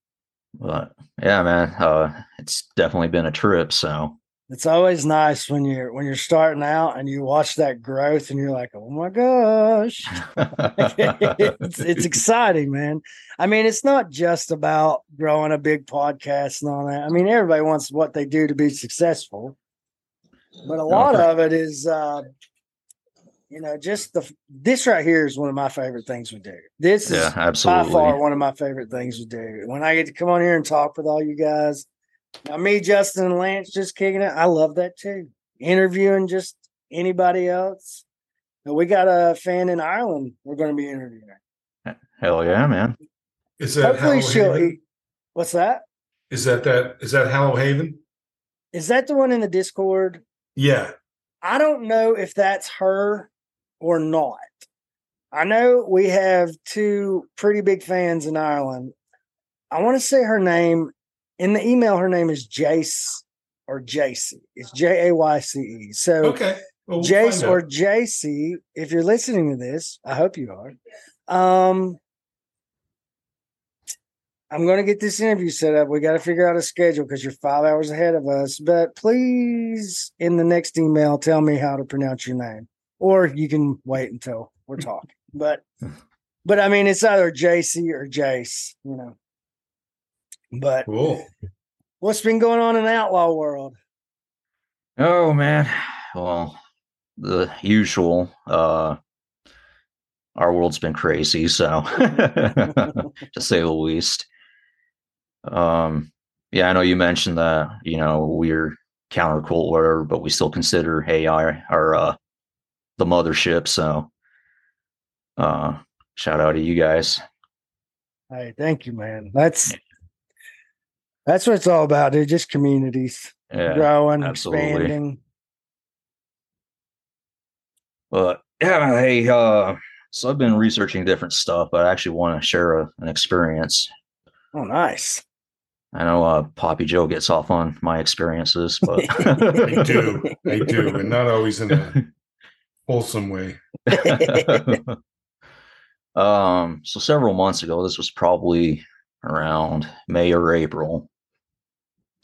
but yeah, man, uh, it's definitely been a trip. So, It's always nice when you're when you're starting out and you watch that growth and you're like, oh my gosh. <laughs> it's, it's exciting, man. I mean, it's not just about growing a big podcast and all that. I mean, everybody wants what they do to be successful, but a lot Okay. of it is, uh, you know, just the this right here is one of my favorite things we do. This is yeah, by far one of my favorite things we do. When I get to come on here and talk with all you guys, now me, Justin, and Lance just kicking it, I love that too. Interviewing just anybody else. Now, we got a fan in Ireland we're going to be interviewing. Hell yeah, man. Is that Hopefully, she'll. Hallowhaven? eat- What's that? Is that that is that Hallowhaven? Is that the one in the Discord? Yeah. I don't know if that's her or not. I know we have two pretty big fans in Ireland. I want to say her name in the email. Her name is Jace or Jace. It's J A Y C E. So Okay. Well, we'll Jace or. JC, if you're listening to this, I hope you are. Um, I'm going to get this interview set up. We got to figure out a schedule because you're five hours ahead of us. But please, in the next email, tell me how to pronounce your name, or you can wait until we're talking. But, but I mean, it's either JC or Jace, you know. But cool. what's been going on in the outlaw world? Oh man. Well, the usual. Uh our world's been crazy, so <laughs> to say the least. Um yeah, I know you mentioned that, you know, we're counter cult whatever, but we still consider AI our uh the mothership, so uh shout out to you guys. Hey, thank you, man. That's that's what it's all about, dude. Just communities Yeah. growing, absolutely. expanding. But yeah, hey, uh, so I've been researching different stuff, but I actually want to share a, an experience. Oh, nice. I know uh, Poppy Joe gets off on my experiences, <laughs> but I do. I do. <laughs> And not always in a wholesome way. <laughs> um, so several months ago, this was probably around May or April.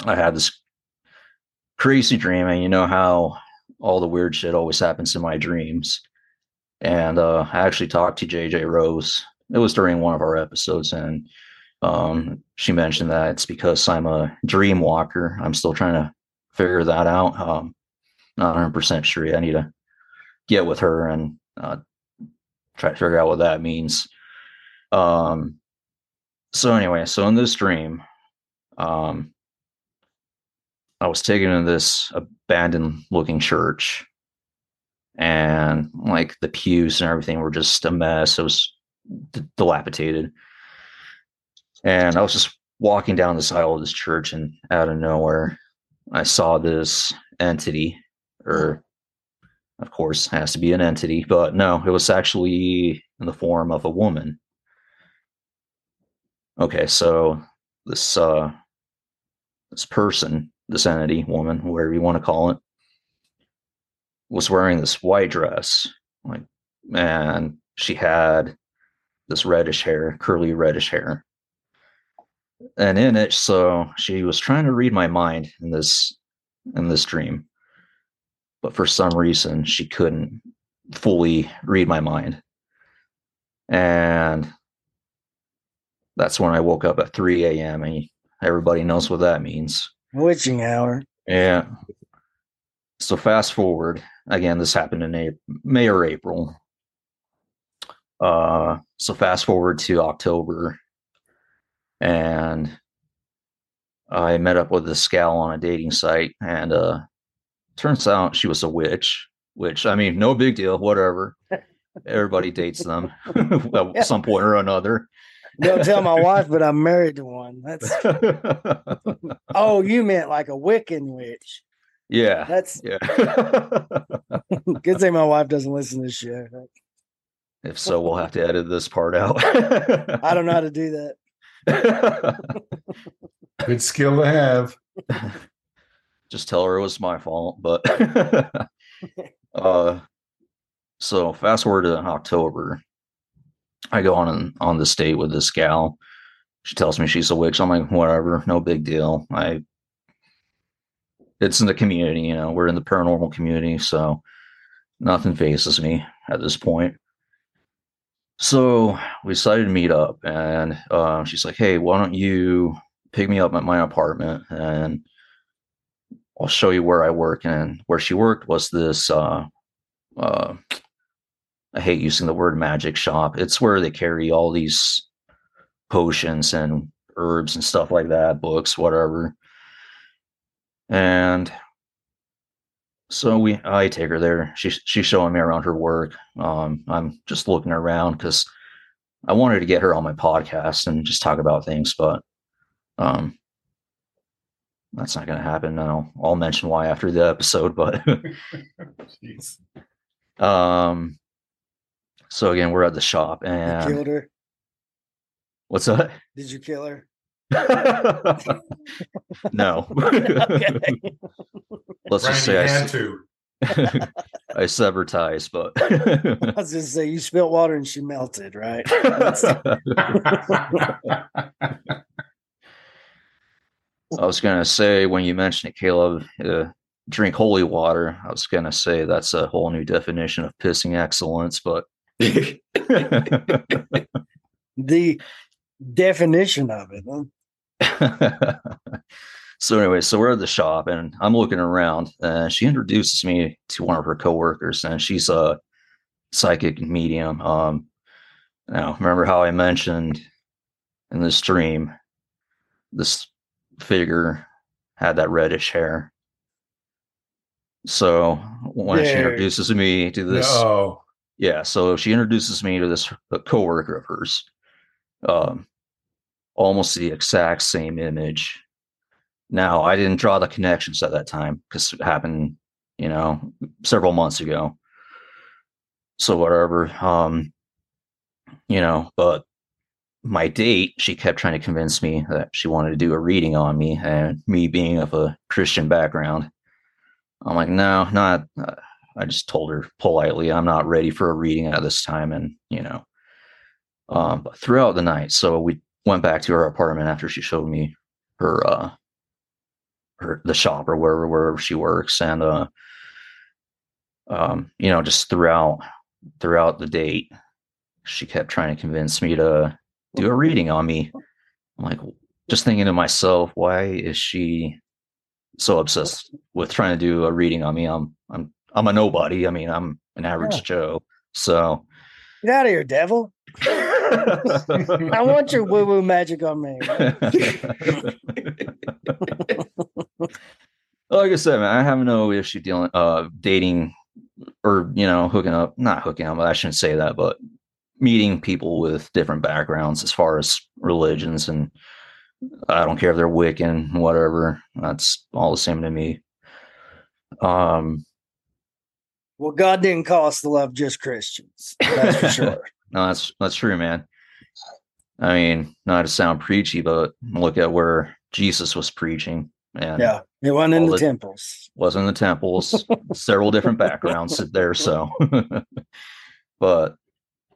I had this crazy dream, and you know how all the weird shit always happens in my dreams. And uh, I actually talked to JJ Rose. It was during one of our episodes, and um, she mentioned that it's because I'm a dream walker. I'm still trying to figure that out. Um, not 100 percent sure. yet. I need to get with her and uh, try to figure out what that means. Um, so anyway, so in this dream, um, I was taken to this abandoned looking church, and like the pews and everything were just a mess. It was dilapidated. And I was just walking down this aisle of this church, and out of nowhere, I saw this entity, or of course, has to be an entity, but no, it was actually in the form of a woman. Okay, so this uh this person, this entity, woman, whatever you want to call it, was wearing this white dress, like, and she had this reddish hair, curly reddish hair. And in it, so she was trying to read my mind in this in this dream. But for some reason, she couldn't fully read my mind. And that's when I woke up at 3 a.m. and everybody knows what that means. Witching hour. Yeah. So fast forward again. This happened in April, May or April. Uh, so fast forward to October, and I met up with this gal on a dating site, and uh, turns out she was a witch. Which I mean, no big deal. Whatever. <laughs> Everybody dates them <laughs> <laughs> at some point or another. Don't tell my wife, but I'm married to one. <laughs> That's oh, you meant like a Wiccan witch. yeah. That's Yeah. <laughs> good thing my wife doesn't listen to this shit. if so, we'll have to edit this part out. I don't know how to do that. <laughs> Good skill to have. Just tell her it was my fault. But uh so fast forward to October. I go on on this date with this gal. She tells me she's a witch. I'm like, whatever, no big deal. I it's in the community, you know, we're in the paranormal community, so nothing faces me at this point. So we decided to meet up, and uh, she's like, "Hey, why don't you pick me up at my apartment, and I'll show you where I work." And where she worked was this. Uh, uh, I hate using the word magic shop. It's where they carry all these potions and herbs and stuff like that, books, whatever. And so we I take her there. She's she's showing me around her work. Um, I'm just looking around because I wanted to get her on my podcast and just talk about things, but um that's not gonna happen now. I'll mention why after the episode, but <laughs> Jeez. <laughs> um so again we're at the shop You and killed her. what's that? Did you kill her? <laughs> no. <laughs> Let's just say I, had to. <laughs> I sever ties, but I was just say you spilled water and she melted, right? I was gonna say when you mentioned it, Caleb, uh, drink holy water. I was gonna say that's a whole new definition of pissing excellence, but <laughs> The definition of it. <laughs> So anyway, so we're at the shop and I'm looking around and she introduces me to one of her coworkers and she's a psychic medium. Um now remember how I mentioned in the stream this figure had that reddish hair. So when she introduces me to this No. Yeah, so she introduces me to this coworker of hers. Um, almost the exact same image. Now, I didn't draw the connections at that time because it happened, you know, several months ago. So whatever. Um, you know, but my date, she kept trying to convince me that she wanted to do a reading on me, and me being of a Christian background, I'm like, no, not. Uh, I just told her politely, I'm not ready for a reading at this time. And, you know, um, but throughout the night, so we went back to her apartment after she showed me her, uh, her, the shop or wherever, wherever she works. And, uh, um, you know, just throughout, throughout the date, she kept trying to convince me to do a reading on me. I'm like, just thinking to myself, why is she so obsessed with trying to do a reading on me? I'm, I'm, I'm a nobody. I mean, I'm an average Yeah. Joe. So Get out of here, devil. <laughs> I want your woo woo magic on me. <laughs> like I said, man, I have no issue dealing, uh, dating or you know, hooking up, not hooking up, but I shouldn't say that, but meeting people with different backgrounds as far as religions and I don't care if they're Wiccan, whatever. That's all the same to me. Um, Well, God didn't call us to love just Christians. That's for <laughs> sure. no, that's that's true, man. I mean, not to sound preachy, but look at where Jesus was preaching, and yeah. It wasn't in the the- temples. Wasn't in the temples, several different backgrounds there. So, <laughs> but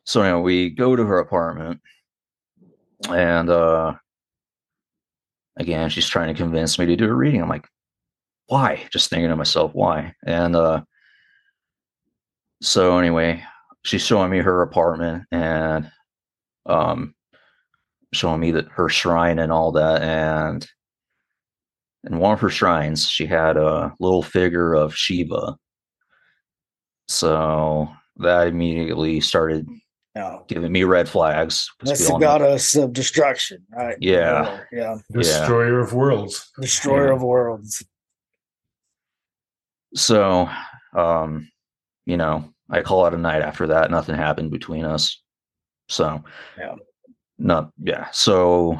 so anyway, we go to her apartment, and uh again, she's trying to convince me to do a reading. I'm like, why? Just thinking to myself, why? And uh so anyway, she's showing me her apartment and um showing me that her shrine and all that and in one of her shrines she had a little figure of shiva so that immediately started No. giving me red flags. That's we the all know- goddess of destruction, right? Yeah. Yeah. Destroyer of worlds. Destroyer Yeah. of worlds. so um you know i call it a night after that nothing happened between us so Yeah. not yeah so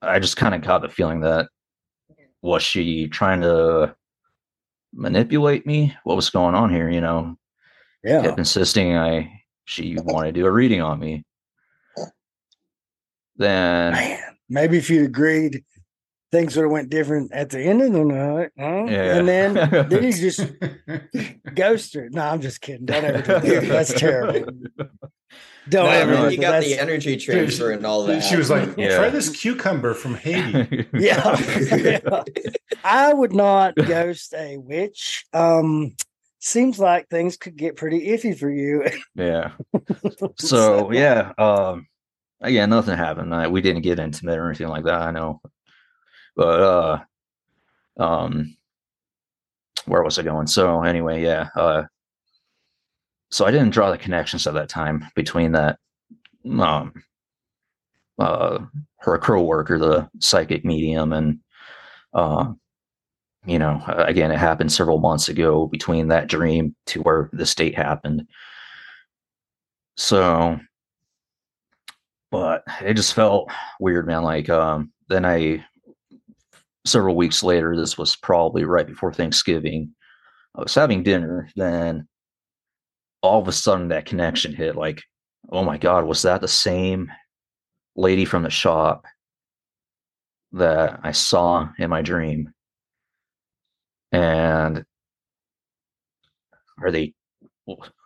i just kind of got the feeling that was she trying to manipulate me what was going on here you know Yeah. kept insisting i she <laughs> wanted to do a reading on me then Man, maybe if you'd agreed, things would have went different at the end of the night. huh? Yeah. And then <laughs> then he's just ghosted. No, I'm just kidding. Don't ever do that. That's terrible. Don't No, ever. man, do you got the energy transfer and all that. She was like, Yeah. try this cucumber from Haiti. <laughs> yeah. Yeah. I would not ghost a witch. Um, seems like things could get pretty iffy for you. yeah <laughs> so yeah um again nothing happened I, we didn't get intimate or anything like that i know but uh um where was i going? So anyway yeah uh so i didn't draw the connections at that time between that um uh her co-worker the psychic medium and uh you know again it happened several months ago between that dream to where the state happened. So but it just felt weird man like um then i several weeks later this was probably right before thanksgiving i was having dinner then all of a sudden that connection hit like oh my god was that the same lady from the shop that i saw in my dream? And are they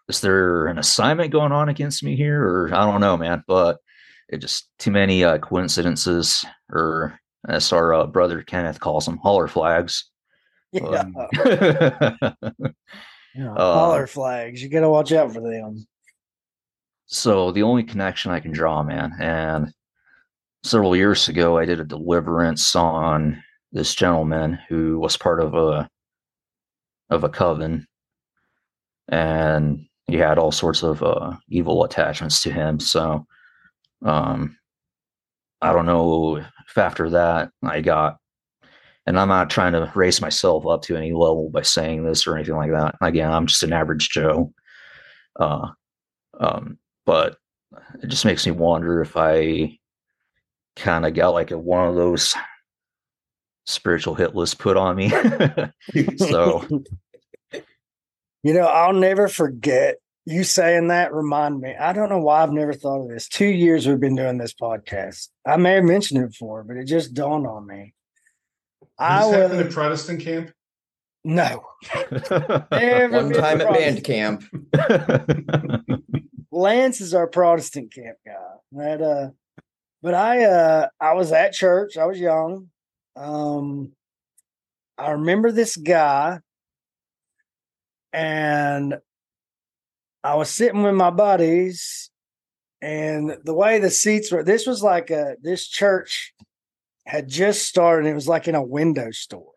is there an assignment going on against me here? Or i don't know man but it just too many uh, coincidences or as our uh, brother kenneth calls them holler flags yeah. Um, <laughs> yeah. uh, Holler flags. You gotta watch out for them. so the only connection i can draw man and several years ago i did a deliverance on this gentleman who was part of a of a coven and he had all sorts of uh, evil attachments to him so um i don't know after that i got and i'm not trying to raise myself up to any level by saying this or anything like that. Again i'm just an average joe. Uh um but it just makes me wonder if i kind of got like a one of those spiritual hit lists put on me. <laughs> So <laughs> You know, I'll never forget you saying that. Remind me. I don't know why I've never thought of this. Two years we've been doing this podcast. I may have mentioned it before, but it just dawned on me. I Did this happen was at Protestant camp? no. <laughs> Never One time at band camp. <laughs> <laughs> Lance is our Protestant camp guy. That uh but I uh I was at church, I was young. Um I remember this guy and I was sitting with my buddies and the way the seats were this was like a this church had just started it was like in a window store.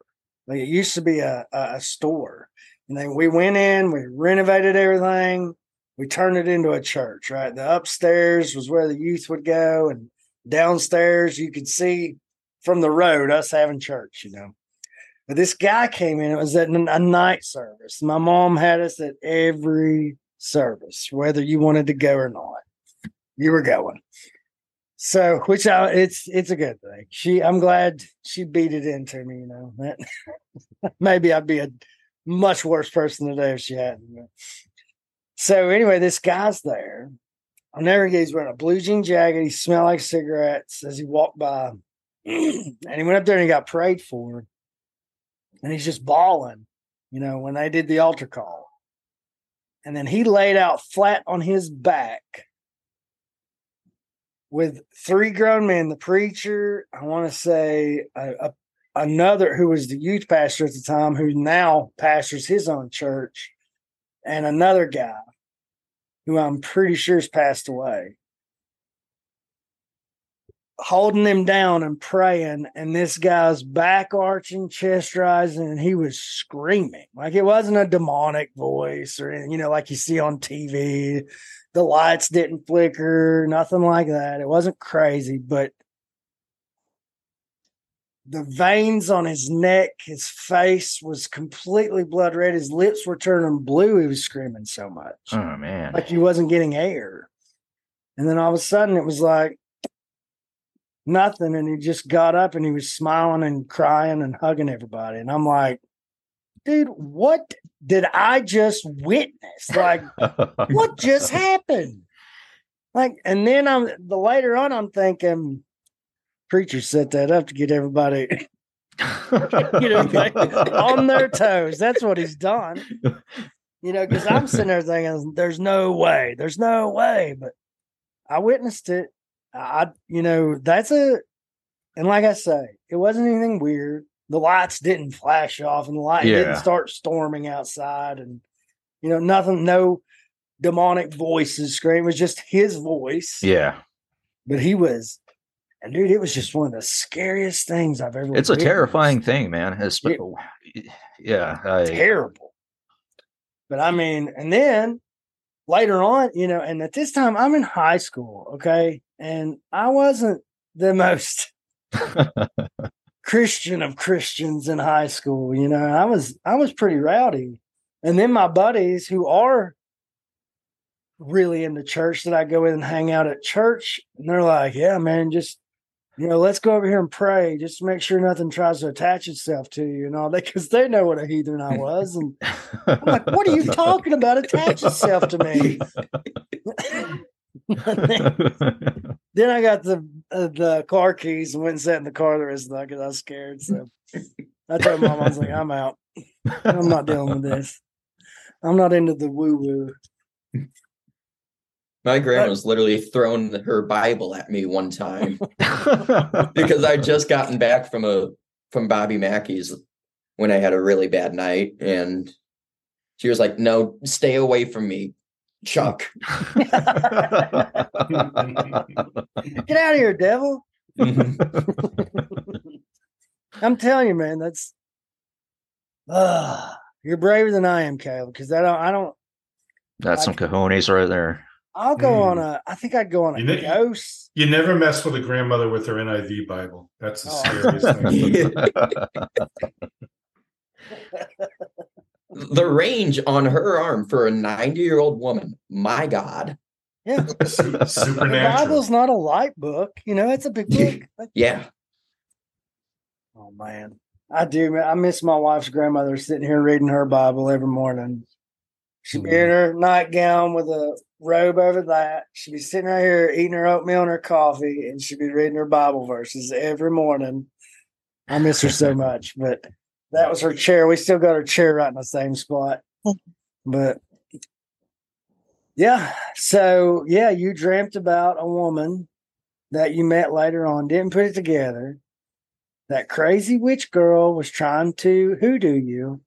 Like it used to be a a, store. And then we went in, we renovated everything we turned it into a church, right? The upstairs was where the youth would go, and downstairs you could see from the road us having church, you know. But this guy came in. It was at a night service. My mom had us at every service, whether you wanted to go or not. You were going. So, which I, it's it's a good thing. She, I'm glad she beat it into me. You know, that <laughs> maybe I'd be a much worse person today if she hadn't. So anyway, this guy's there. I'll never forget. He's wearing a blue jean jacket. He smelled like cigarettes as he walked by, <clears throat> and he went up there and he got prayed for, and he's just bawling. You know, when they did the altar call, and then he laid out flat on his back with three grown men. The preacher i want to say a, a, another who was the youth pastor at the time who now pastors his own church and another guy who i'm pretty sure has passed away holding him down and praying and this guy's back arching chest rising and he was screaming like it wasn't a demonic voice or you know like you see on tv the lights didn't flicker, nothing like that. It wasn't crazy, but the veins on his neck, his face was completely blood red. His lips were turning blue. He was screaming so much. Oh man. Like he wasn't getting air. And then all of a sudden it was like nothing. And he just got up and he was smiling and crying and hugging everybody. And I'm like, dude, what did I just witness? Like, what just <laughs> happened? Like, and then I'm the later on, I'm thinking, preacher set that up to get everybody, <laughs> you know, <laughs> like, on their toes. That's what he's done. You know, because I'm sitting there thinking, there's no way, there's no way. But I witnessed it. I, you know, that's a, and like I say, it wasn't anything weird the lights didn't flash off and the light Yeah. didn't start storming outside and you know nothing no demonic voices screaming it was just his voice yeah. but he was and dude it was just one of the scariest things i've ever It's a terrifying thing, man. It's, yeah. I, terrible but i mean and then later on you know and at this time i'm in high school okay and i wasn't the most <laughs> Christian of Christians in high school. You know, I was I was pretty rowdy. And then my buddies who are really into church that I go in and hang out at church, and they're like, Yeah, man, just you know, let's go over here and pray. Just make sure nothing tries to attach itself to you and all that, because they know what a heathen I was. And I'm like, what are you <laughs> talking about? Attach itself to me. <laughs> <laughs> then I got the uh, the car keys and went and sat in the car the rest of the night because I was scared. So I told mom, I was like, I'm out. I'm not dealing with this. I'm not into the woo woo. My grandma was literally thrown her Bible at me one time <laughs> because I'd just gotten back from a from Bobby Mackey's when I had a really bad night, and she was like, "No, stay away from me, Chuck." <laughs> Get out of here, devil. I'm telling you, man, that's uh, you're braver than I am, Caleb, because I don't I don't That's some cojones right there. I'll go on a I think I'd go on a You know- ghost. You never mess with a grandmother with her NIV Bible. That's the Oh. scariest thing. <laughs> <laughs> the range on her arm for a 90 year old woman, my God. Yeah. <laughs> Su- The Bible's not a light book, you know, it's a big book. Yeah. Oh man, I do. Man. I miss my wife's grandmother sitting here reading her Bible every morning. She'd be in mm. her nightgown with a robe over that. She'd be sitting right here eating her oatmeal and her coffee, and she'd be reading her Bible verses every morning. I miss her so <laughs> much, but that was her chair. We still got her chair right in the same spot. <laughs> But yeah, so yeah, you dreamt about a woman that you met later on, didn't put it together that crazy witch girl was trying to hoodoo you.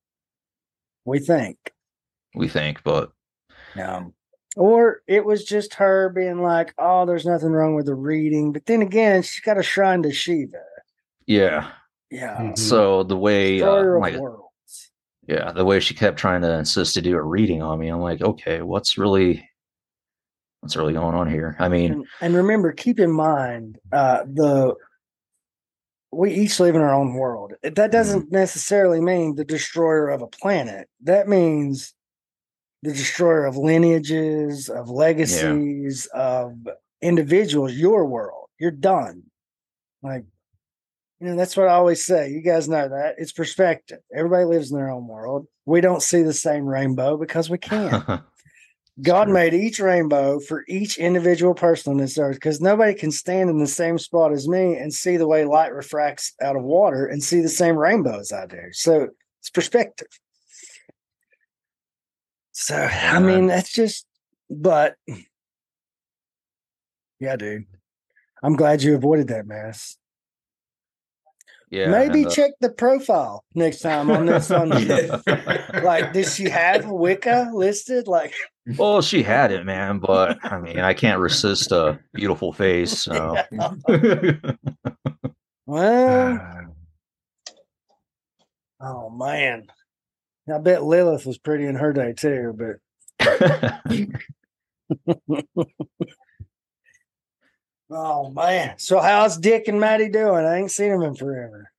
We think. we think, but Um, or it was just her being like, oh, there's nothing wrong with the reading. But then again, she's got a shrine to Shiva. yeah. Yeah. Mhm. So the way, uh, of like, worlds. yeah, the way she kept trying to insist to do a reading on me, I'm like, okay, what's really, what's really going on here? I mean, And, and remember, keep in mind uh, the we each live in our own world. That doesn't necessarily mean the destroyer of a planet. That means the destroyer of lineages, of legacies, of individuals, your world. You're done. Like, you know, that's what I always say. You guys know that. It's perspective. Everybody lives in their own world. We don't see the same rainbow because we can't. <laughs> God true. made each rainbow for each individual person on this earth because nobody can stand in the same spot as me and see the way light refracts out of water and see the same rainbow as I do. So it's perspective. So, I mean, that's just, but yeah, dude. I'm glad you avoided that mess. Yeah. Maybe check the profile next time on this on <laughs> like does she have Wicca listed? Like well, she had it, man, but I mean, I can't resist a beautiful face. So. <laughs> well <sighs> oh man. I bet Lilith was pretty in her day too, but <laughs> oh man. So how's Dick and Maddie doing? I ain't seen them in forever.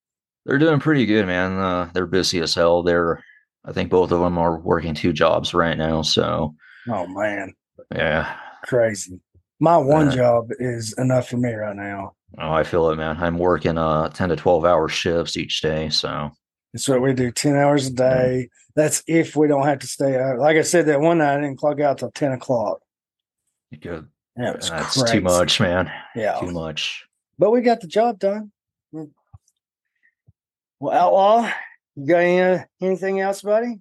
They're doing pretty good, man. Uh, they're busy as hell. They're, I think both of them are working two jobs right now. So, Oh man. yeah. Crazy. My one Uh, job is enough for me right now. Oh, I feel it, man. I'm working uh 10 to 12 hour shifts each day. So, That's what we do 10 hours a day. That's if we don't have to stay out. Like I said, that one night I didn't clock out till 10 o'clock. good. That was That's crazy. too much, man. Yeah. Too much. But we got the job done. Mm. Well, Outlaw, you got any, uh, anything else, buddy?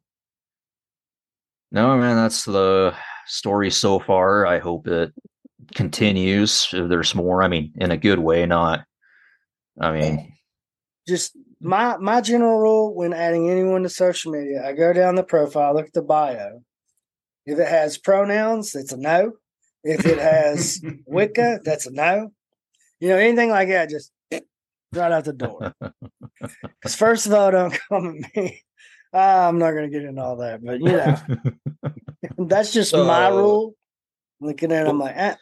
No, man, that's the story so far. I hope it continues. If there's more, I mean, in a good way, not. I mean, Just my my general rule when adding anyone to social media, I go down the profile, look at the bio. If it has pronouns, it's a no. If it has Wicca, <laughs> that's a no. You know, anything like that, just right out the door. <laughs> Because first of all, don't <laughs> come at me. Ah, I'm not going to get into all that, but you know, that's just my rule. Looking at it, I'm like, ah.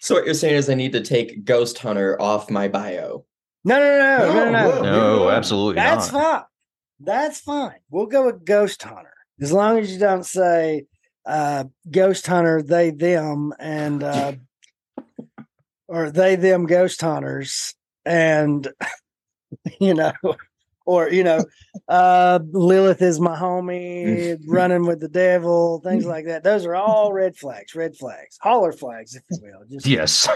So what you're saying is I need to take Ghost Hunter off my bio. no, no, no, no, no, no. whoa. no, absolutely not. That's not. fine. That's fine. We'll go with Ghost Hunter as long as you don't say uh, Ghost Hunter, they, them, and uh, or they, them, Ghost Hunters, and <laughs> you know, or you know, uh, Lilith is my homie, running with the devil, things like that. Those are all red flags, red flags, holler flags, if you will. Just Yes.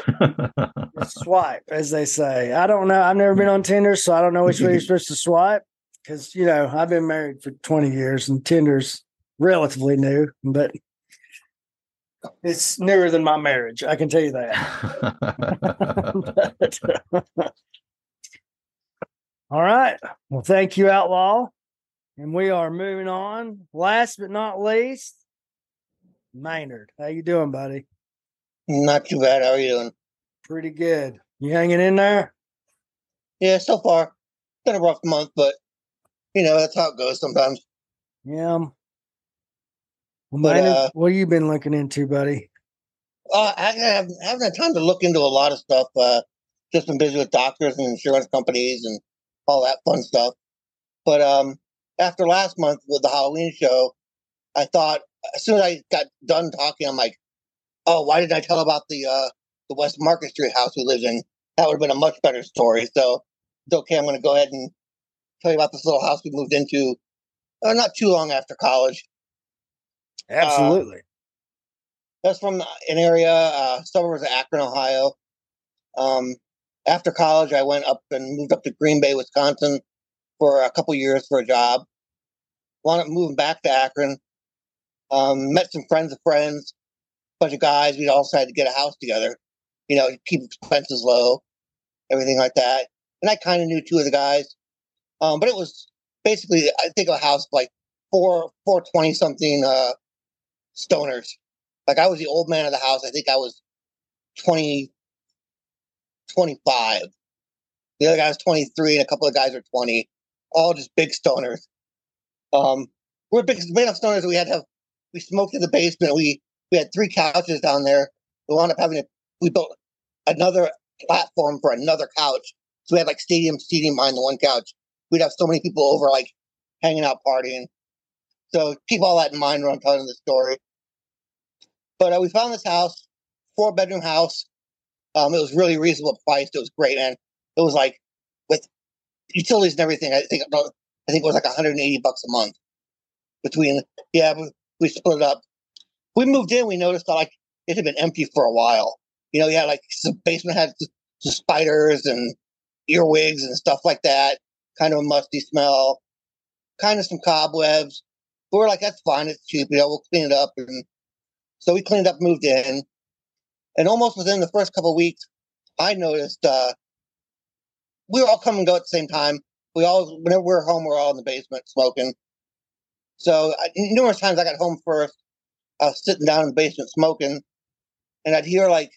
just swipe, as they say. I don't know. I've never been on Tinder, so I don't know which way you're supposed to swipe. Because you know, I've been married for 20 years, and Tinder's relatively new, but it's newer than my marriage. I can tell you that. <laughs> All right. Well, thank you, Outlaw. And we are moving on. Last but not least, Maynard. How you doing, buddy? Not too bad. How are you doing? Pretty good. You hanging in there? Yeah, so far. Been a rough month, but you know, that's how it goes sometimes. Yeah. Well, But, uh, what have you been looking into, buddy? Uh, I haven't, haven't had time to look into a lot of stuff. Uh, just been busy with doctors and insurance companies and all that fun stuff. But um, after last month with the Halloween show, I thought as soon as I got done talking, I'm like, oh, why didn't I tell about the uh, the West Market Street house we lived in? That would have been a much better story. So it's okay. I'm going to go ahead and tell you about this little house we moved into uh, not too long after college. Absolutely. That's from an area, uh, suburbs of Akron, Ohio. Um, after college, I went up and moved up to Green Bay, Wisconsin for a couple years for a job. Wound up moving back to Akron. Um, met some friends of friends, bunch of guys. We all decided to get a house together, you know, keep expenses low, everything like that. And I kind of knew two of the guys. Um, but it was basically, I think, a house like four, four twenty something uh, stoners. Like I was the old man of the house. I think I was 20, 25. The other guy was 23, and a couple of guys are 20. All just big stoners. Um, we're big, big enough stoners we had to have, we smoked in the basement. We we had three couches down there. We wound up having to, we built another platform for another couch So we had like stadium seating behind the one couch. We'd have so many people over, like hanging out, partying. So keep all that in mind when I'm telling the story. But uh, we found this house, four bedroom house. Um, it was really reasonable priced. It was great, man. It was like with utilities and everything. I think I think it was like 180 bucks a month between. Yeah, we, we split it up. We moved in. We noticed that like it had been empty for a while. You know, yeah, like the basement had spiders and earwigs and stuff like that. Kind of a musty smell. Kind of some cobwebs. But we're like, that's fine. It's cheap. You know, we'll clean it up. And so we cleaned up, moved in, and almost within the first couple weeks, I noticed uh, we were all come and go at the same time. We all, whenever we are home, we are all in the basement smoking. So I, numerous times I got home first, I was sitting down in the basement smoking, and I'd hear like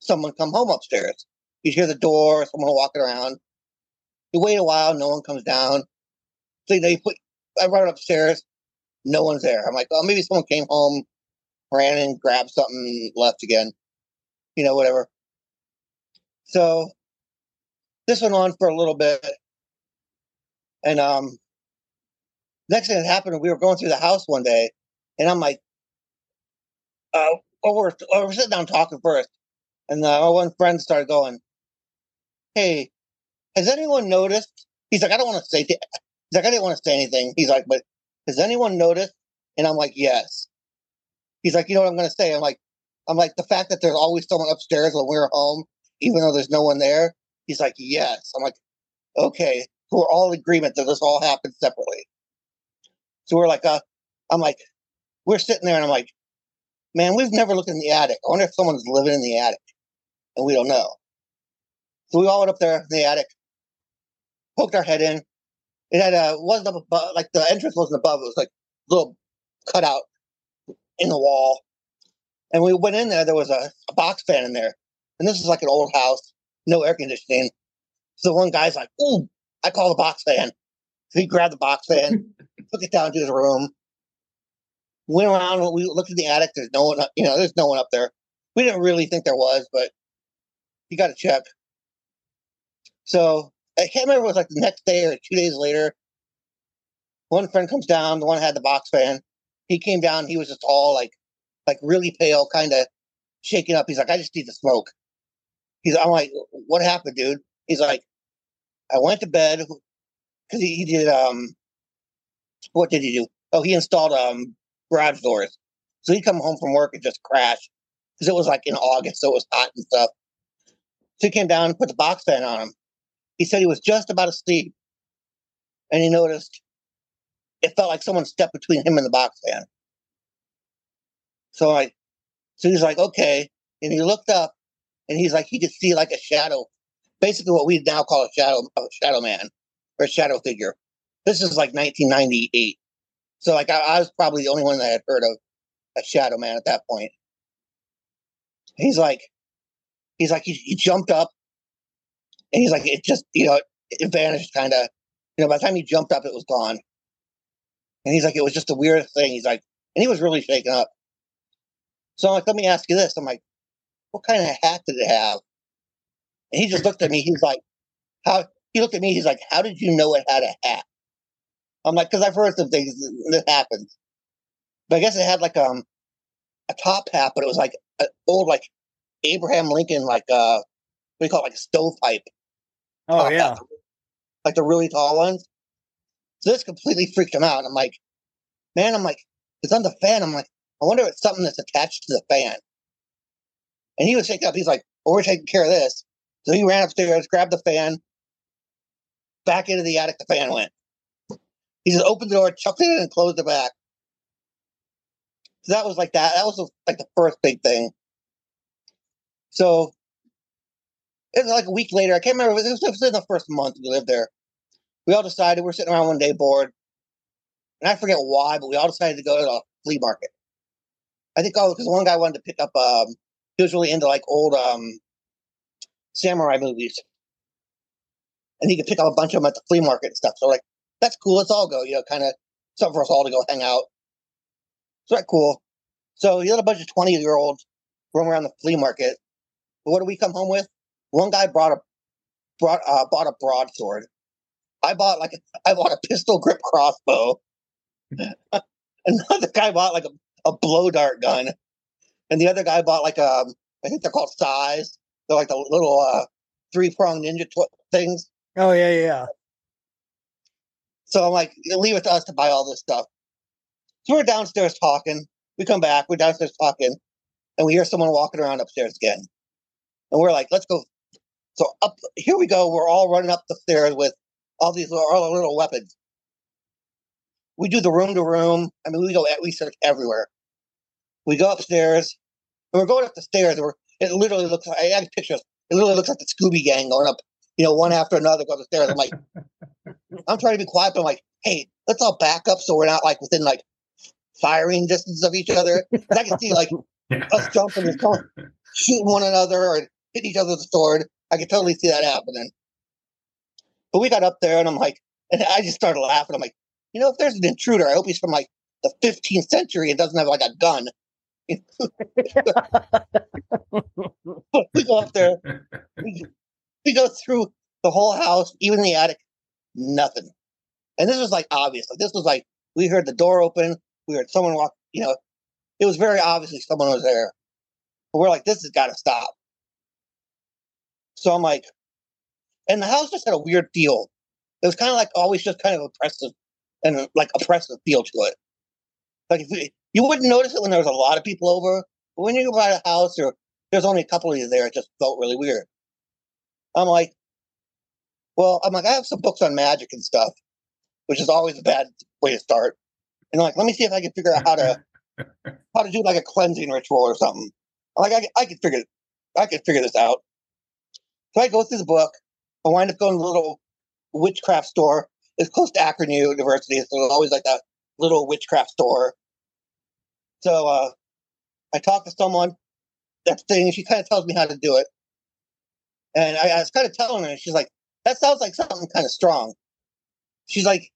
someone come home upstairs. You'd hear the door, someone walking around. You wait a while, no one comes down. So you know, you put, I run upstairs, no one's there. I'm like, oh, maybe someone came home, ran and grabbed something, left again. You know, whatever. So this went on for a little bit. And um next thing that happened, we were going through the house one day, and I'm like, uh, oh, we're, we're sitting down talking first. And uh, our one friend started going, Hey, has anyone noticed? He's like, I don't want to say, th-. he's like, I didn't want to say anything. He's like, but has anyone noticed? And I'm like, yes. He's like, you know what I'm going to say? I'm like, I'm like, the fact that there's always someone upstairs when we're home, even though there's no one there. He's like, yes. I'm like, okay. So we're all in agreement that this all happened separately. So we're like, uh, I'm like, we're sitting there and I'm like, man, we've never looked in the attic. I wonder if someone's living in the attic and we don't know. So we all went up there in the attic, poked our head in. It had a wasn't above, like the entrance wasn't above. It was like a little cutout in the wall. And we went in there. There was a, a box fan in there, and this is like an old house, no air conditioning. So one guy's like, "Ooh, I call the box fan." So he grabbed the box fan, <laughs> took it down to his room, went around. We looked at the attic. There's no one, you know, there's no one up there. We didn't really think there was, but you got to check. So I can't remember if it was like the next day or two days later. One friend comes down, the one had the box fan. He came down, he was just all like like really pale, kind of shaking up. He's like, I just need to smoke. He's I'm like, what happened, dude? He's like, I went to bed because he, he did um what did he do? Oh, he installed um garage doors. So he'd come home from work and just crash. Because it was like in August, so it was hot and stuff. So he came down and put the box fan on him. He said he was just about asleep. And he noticed it felt like someone stepped between him and the box fan. So I so he's like, okay. And he looked up and he's like, he could see like a shadow, basically what we now call a shadow a shadow man or a shadow figure. This is like 1998. So like I, I was probably the only one that had heard of a shadow man at that point. He's like, he's like, he, he jumped up and he's like, it just, you know, it vanished kind of. You know, by the time he jumped up, it was gone. And he's like, it was just the weirdest thing. He's like, and he was really shaken up. So I'm like, let me ask you this. I'm like, what kind of hat did it have? And he just looked at me. He's like, how? He looked at me. He's like, how did you know it had a hat? I'm like, because I've heard some things that happens. But I guess it had like um a top hat, but it was like an old like Abraham Lincoln like uh what do you call it like a stovepipe. Oh yeah, hat, like the really tall ones. So this completely freaked him out. And I'm like, man, I'm like, it's on the fan. I'm like, I wonder if it's something that's attached to the fan. And he was shaking up. He's like, well, we're taking care of this. So he ran upstairs, grabbed the fan, back into the attic. The fan went. He just opened the door, chucked it in, and closed it back. So that was like that. That was like the first big thing. So it was like a week later. I can't remember. It was, it was in the first month we lived there. We all decided we're sitting around one day bored, and I forget why, but we all decided to go to the flea market. I think oh, because one guy wanted to pick up. Um, he was really into like old um, samurai movies, and he could pick up a bunch of them at the flea market and stuff. So like, that's cool. Let's all go. You know, kind of something for us all to go hang out. So that cool. So you had a bunch of twenty year olds roam around the flea market. But what do we come home with? One guy brought a brought uh, bought a broadsword. I bought like a, I bought a pistol grip crossbow. <laughs> Another guy bought like a, a blow dart gun, and the other guy bought like a I think they're called sais. They're like the little uh, three prong ninja tw- things. Oh yeah, yeah. So I'm like, leave it to us to buy all this stuff. So we're downstairs talking. We come back. We're downstairs talking, and we hear someone walking around upstairs again. And we're like, let's go. So up here we go. We're all running up the stairs with all these little, all little weapons. We do the room to room. I mean, we go at, we search everywhere. We go upstairs, and we're going up the stairs. And we're, it literally looks like I have pictures. It literally looks like the Scooby Gang going up, you know, one after another, go up the stairs. I'm like, <laughs> I'm trying to be quiet, but I'm like, hey, let's all back up so we're not like within like firing distance of each other. 'Cause I can see like <laughs> us jumping and shooting one another or hitting each other with a sword. I can totally see that happening. But we got up there and I'm like, and I just started laughing. I'm like, you know, if there's an intruder, I hope he's from like the 15th century and doesn't have like a gun. <laughs> we go up there, we, we go through the whole house, even the attic, nothing. And this was like obvious. Like this was like we heard the door open, we heard someone walk. You know, it was very obviously someone was there. But we're like, this has got to stop. So I'm like, and the house just had a weird feel. It was kind of like always just kind of oppressive and uh, like oppressive feel to it. Like if you, you wouldn't notice it when there was a lot of people over, but when you go by a house or there's only a couple of you there, it just felt really weird. I'm like, well, I'm like, I have some books on magic and stuff, which is always a bad way to start. And I'm like, let me see if I can figure out how to <laughs> how to do like a cleansing ritual or something. I'm like, I, I could figure I could figure this out. So I go through the book. I wind up going to a little witchcraft store. It's close to Akron University, so it's always like that little witchcraft store. So uh, I talk to someone that's thing. She kind of tells me how to do it, and I, I was kind of telling her. She's like, "That sounds like something kind of strong." She's like,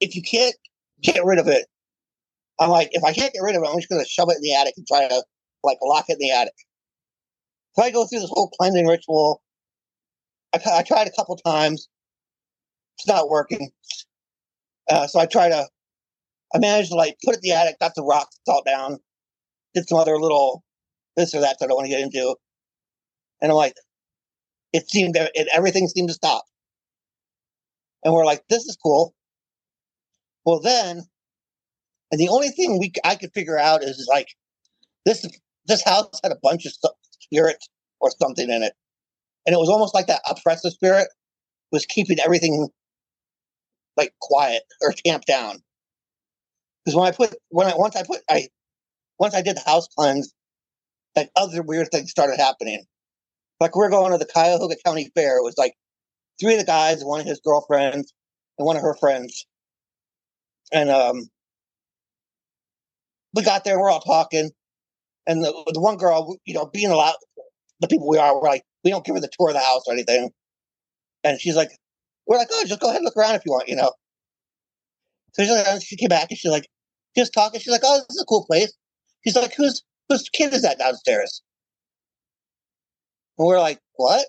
"If you can't get rid of it," I'm like, "If I can't get rid of it, I'm just going to shove it in the attic and try to like lock it in the attic." So I go through this whole cleansing ritual. I, I tried a couple times. It's not working. Uh, so I try to. I managed to like put it in the attic, got the rock salt down, did some other little this or that that I don't want to get into, and I'm like, it seemed it, everything seemed to stop, and we're like, this is cool. Well, then, and the only thing we I could figure out is like this this house had a bunch of stuff spirit or something in it. And it was almost like that oppressive spirit was keeping everything like quiet or tamped down. Because when I put when I once I put I once I did the house cleanse, like other weird things started happening. Like we we're going to the Cuyahoga County Fair. It was like three of the guys, one of his girlfriends, and one of her friends. And um we got there, we're all talking. And the, the one girl, you know, being allowed, the people we are, we're like, we don't give her the tour of the house or anything. And she's like, we're like, oh, just go ahead and look around if you want, you know. So she's like, she came back and she's like, just talking. She's like, oh, this is a cool place. She's like, whose whose kid is that downstairs? And we're like, what?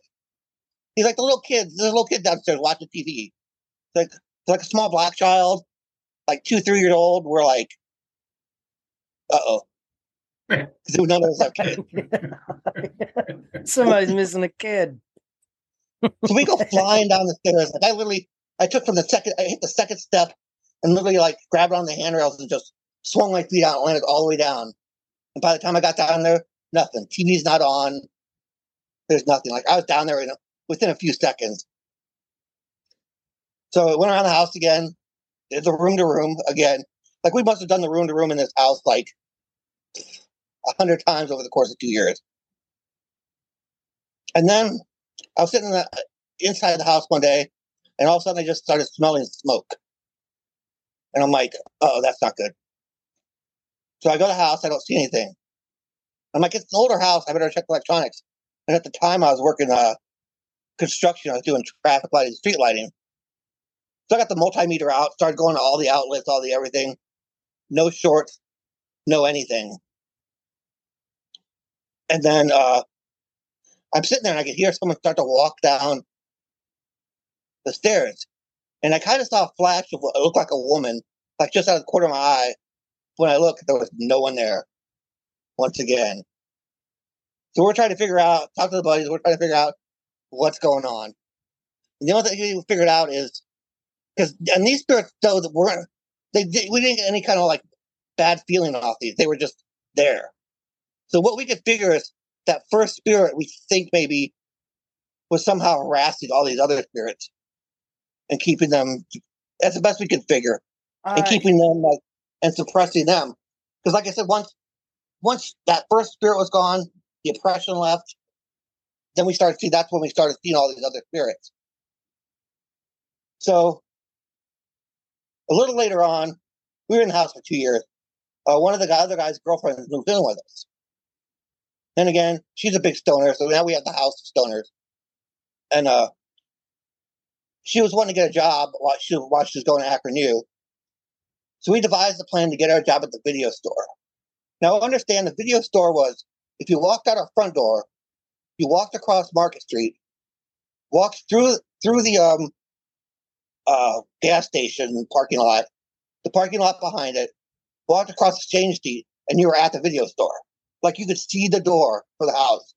He's like, the little kid, the little kid downstairs watching TV. It's like, it's like a small black child, like two, three years old. We're like, uh oh. Because none of us have kids. Somebody's missing a kid. <laughs> So we go flying down the stairs. Like I literally, I took from the second, I hit the second step and literally like grabbed on the handrails and just swung my feet out and landed all the way down. And by the time I got down there, nothing. TV's not on. There's nothing. Like I was down there in a, within a few seconds. So I went around the house again. Did the room to room again. Like we must have done the room to room in this house like a hundred times over the course of two years. And then I was sitting in the, inside the house one day, and all of a sudden I just started smelling smoke. And I'm like, oh, that's not good. So I go to the house, I don't see anything. I'm like, it's an older house, I better check electronics. And at the time I was working uh construction, I was doing traffic lighting, street lighting. So I got the multimeter out, started going to all the outlets, all the everything. No shorts, no anything. And then uh I'm sitting there and I could hear someone start to walk down the stairs. And I kind of saw a flash of what looked like a woman, like just out of the corner of my eye. When I looked, there was no one there once again. So we're trying to figure out, talk to the buddies, we're trying to figure out what's going on. And the only thing we figured out is because, and these spirits, though, that weren't, they we didn't get any kind of like bad feeling off these. They were just there. So what we could figure is that first spirit we think maybe was somehow harassing all these other spirits and keeping them. That's the best we could figure, and I- keeping them like and suppressing them. Because, like I said, once once that first spirit was gone, the oppression left. Then we started see. That's when we started seeing all these other spirits. So a little later on, we were in the house for two years. Uh, one of the other guy's girlfriends moved in with us. Then again, she's a big stoner, so now we have the house of stoners. And uh, she was wanting to get a job while she, while she was going to Akron U. So we devised a plan to get a job at the video store. Now, understand the video store was if you walked out our front door, you walked across Market Street, walked through through the um uh gas station parking lot, the parking lot behind it, walked across Exchange Street, and you were at the video store. Like you could see the door for the house.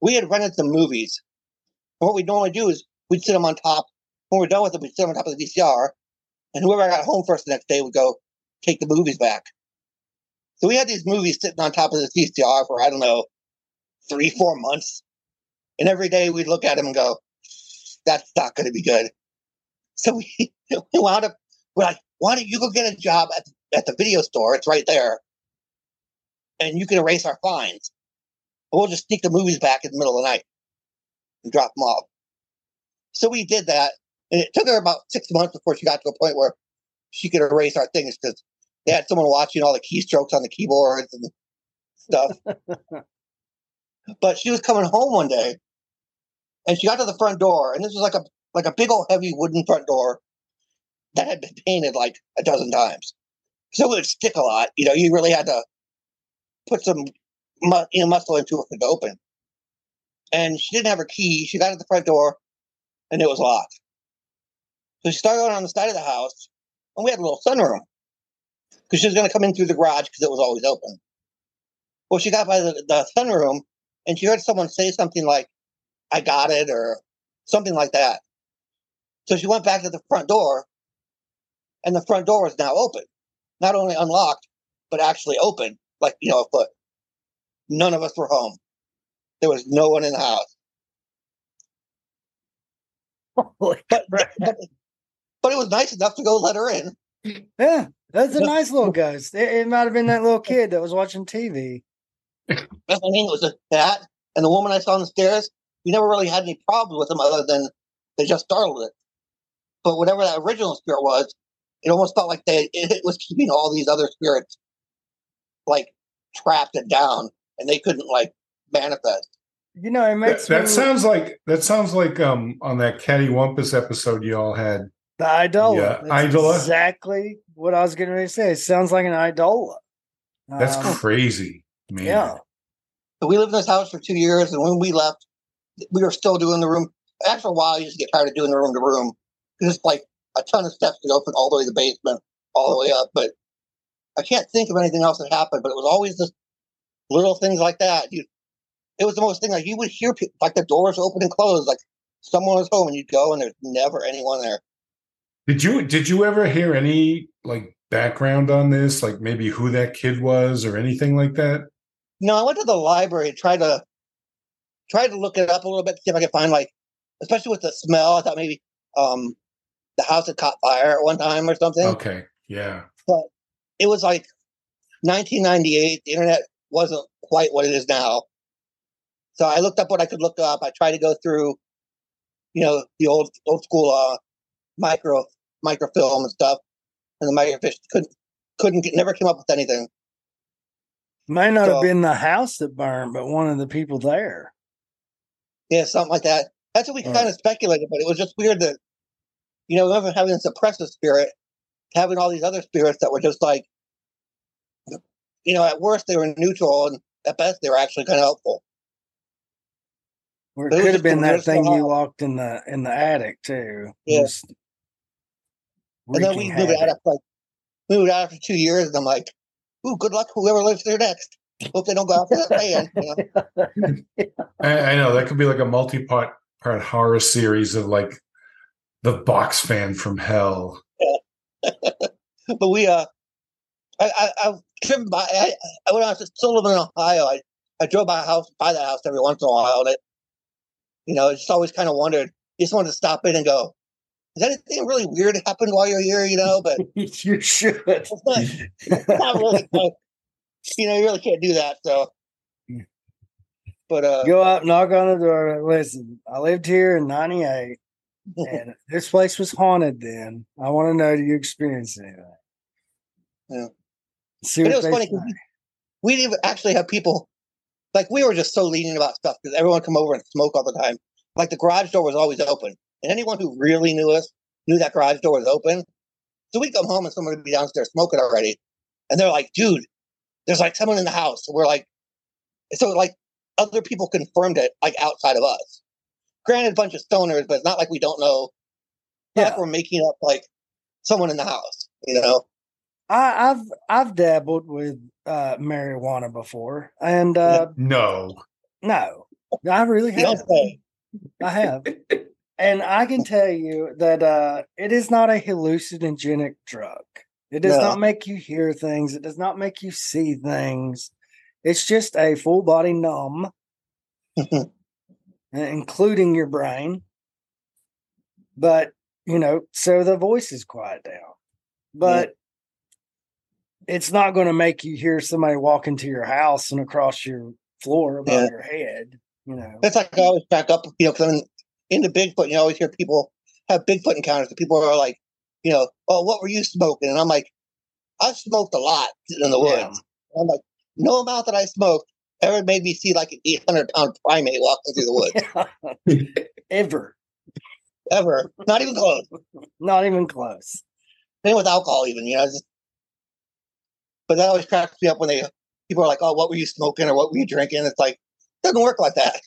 We had rented some movies. And what we normally do is we'd sit them on top. When we're done with them, we'd sit them on top of the VCR, and whoever got home first the next day would go take the movies back. So we had these movies sitting on top of this VCR for I don't know three, four months, and every day we'd look at them and go, "That's not going to be good." So we <laughs> we wound up we're like, "Why don't you go get a job at at the video store? It's right there, and you can erase our fines. We'll just sneak the movies back in the middle of the night and drop them off." So we did that, and it took her about six months before she got to a point where she could erase our things because they had someone watching all the keystrokes on the keyboards and stuff. <laughs> but she was coming home one day, and she got to the front door, and this was like a like a big old heavy wooden front door that had been painted like a dozen times, so it would stick a lot. You know, you really had to put some mu- you know, muscle into it to open. And she didn't have her key. She got to the front door, and it was locked. So she started on the side of the house, and we had a little sunroom because she was going to come in through the garage because it was always open. Well, she got by the, the sunroom and she heard someone say something like, I got it, or something like that. So she went back to the front door, and the front door was now open. Not only unlocked, but actually open, like, you know, a foot. None of us were home. There was no one in the house. Holy But, but, but it was nice enough to go let her in. Yeah, that's a nice little ghost. It, it might have been that little <laughs> kid that was watching TV. I mean, it was a, that and the woman I saw on the stairs. We never really had any problems with them other than they just startled it. But whatever that original spirit was, it almost felt like they it was keeping all these other spirits like trapped and down, and they couldn't like manifest. You know, it That, makes that me- sounds like that sounds like um on that Cattywampus episode y'all had. the idola. Yeah, That's idola. Exactly what I was getting ready to say. It sounds like an idola. That's Um, crazy, man. Yeah. So we lived in this house for two years, and when we left, we were still doing the room. After a while, you just get tired of doing the room to room. It's like a ton of steps to go from all the way to the basement, all the way up. But I can't think of anything else that happened. But it was always just little things like that. You, it was the most thing like you would hear people like the doors open and close, like someone was home, and you'd go, and there's never anyone there. Did you did you ever hear any like background on this, like maybe who that kid was or anything like that? No, I went to the library and tried to tried to look it up a little bit to see if I could find like, especially with the smell. I thought maybe um the house had caught fire at one time or something. Okay, yeah. But it was like 1998. The internet wasn't quite what it is now. So I looked up what I could look up. I tried to go through, you know, the old old school uh micro microfilm and stuff, and the microfiche couldn't couldn't get, never came up with anything. May not have been the house that burned, but one of the people there. Yeah, something like that. That's what we Right. kind of speculated, but it was just weird that, you know, even having this oppressive spirit, having all these other spirits that were just like, you know, at worst they were neutral, and at best they were actually kind of helpful. Or it But it could have been that thing you house. locked in the in the attic too. Yeah. And then we wreaking moved out after like moved out after two years, and I'm like, "Ooh, good luck whoever lives there next. Hope they don't go after that fan." You know? <laughs> I, I know that could be like a multi-part part horror series of like the box fan from hell. But we uh, I I I've driven by. I, I when I was still living in Ohio, I I drove by a house by that house every once in a while, and it, you know, I just always kind of wondered. Just wanted to stop in and go. Is anything really weird happened while you're here? You know, but <laughs> you should. it's not, it's not really. <laughs> uh, you know, you really can't do that. So, but uh, Go up, knock on the door. Listen, I lived here in '98, and this place was haunted. Then I want to know: Do you experience anything? Yeah. See But it was funny say. 'cause we, we didn't even actually have people like we were just so lenient about stuff because everyone come over and smoke all the time. Like the garage door was always open, and anyone who really knew us knew that garage door was open. So we'd come home and someone would be downstairs smoking already, and they're like, "Dude, there's like someone in the house." And we're like, so like other people confirmed it like outside of us. Granted, a bunch of stoners, but it's not like we don't know. It's Yeah. like we're making up like someone in the house, you know. I, I've I've dabbled with uh, marijuana before, and uh, No. no, I really You don't have. say. I have, and I can tell you that uh, it is not a hallucinogenic drug. It does No. not make you hear things. It does not make you see things. It's just a full body numb, <laughs> Uh, including your brain. But you know, so the voices quiet down. But it's not going to make you hear somebody walk into your house and across your floor above Yeah. your head. You know, That's like I always back up, you know, because I'm into Bigfoot. You always hear people have Bigfoot encounters. And people are like, you know, oh, what were you smoking? And I'm like, I've smoked a lot in the woods. Yeah. I'm like, no amount that I smoked ever made me see like an 800 pound primate walking through the woods. <laughs> ever, ever. Not even close. <laughs> not even close. Same with alcohol, even, you know. Just, but that always cracks me up when they people are like, oh, what were you smoking or what were you drinking? It's like, it doesn't work like that.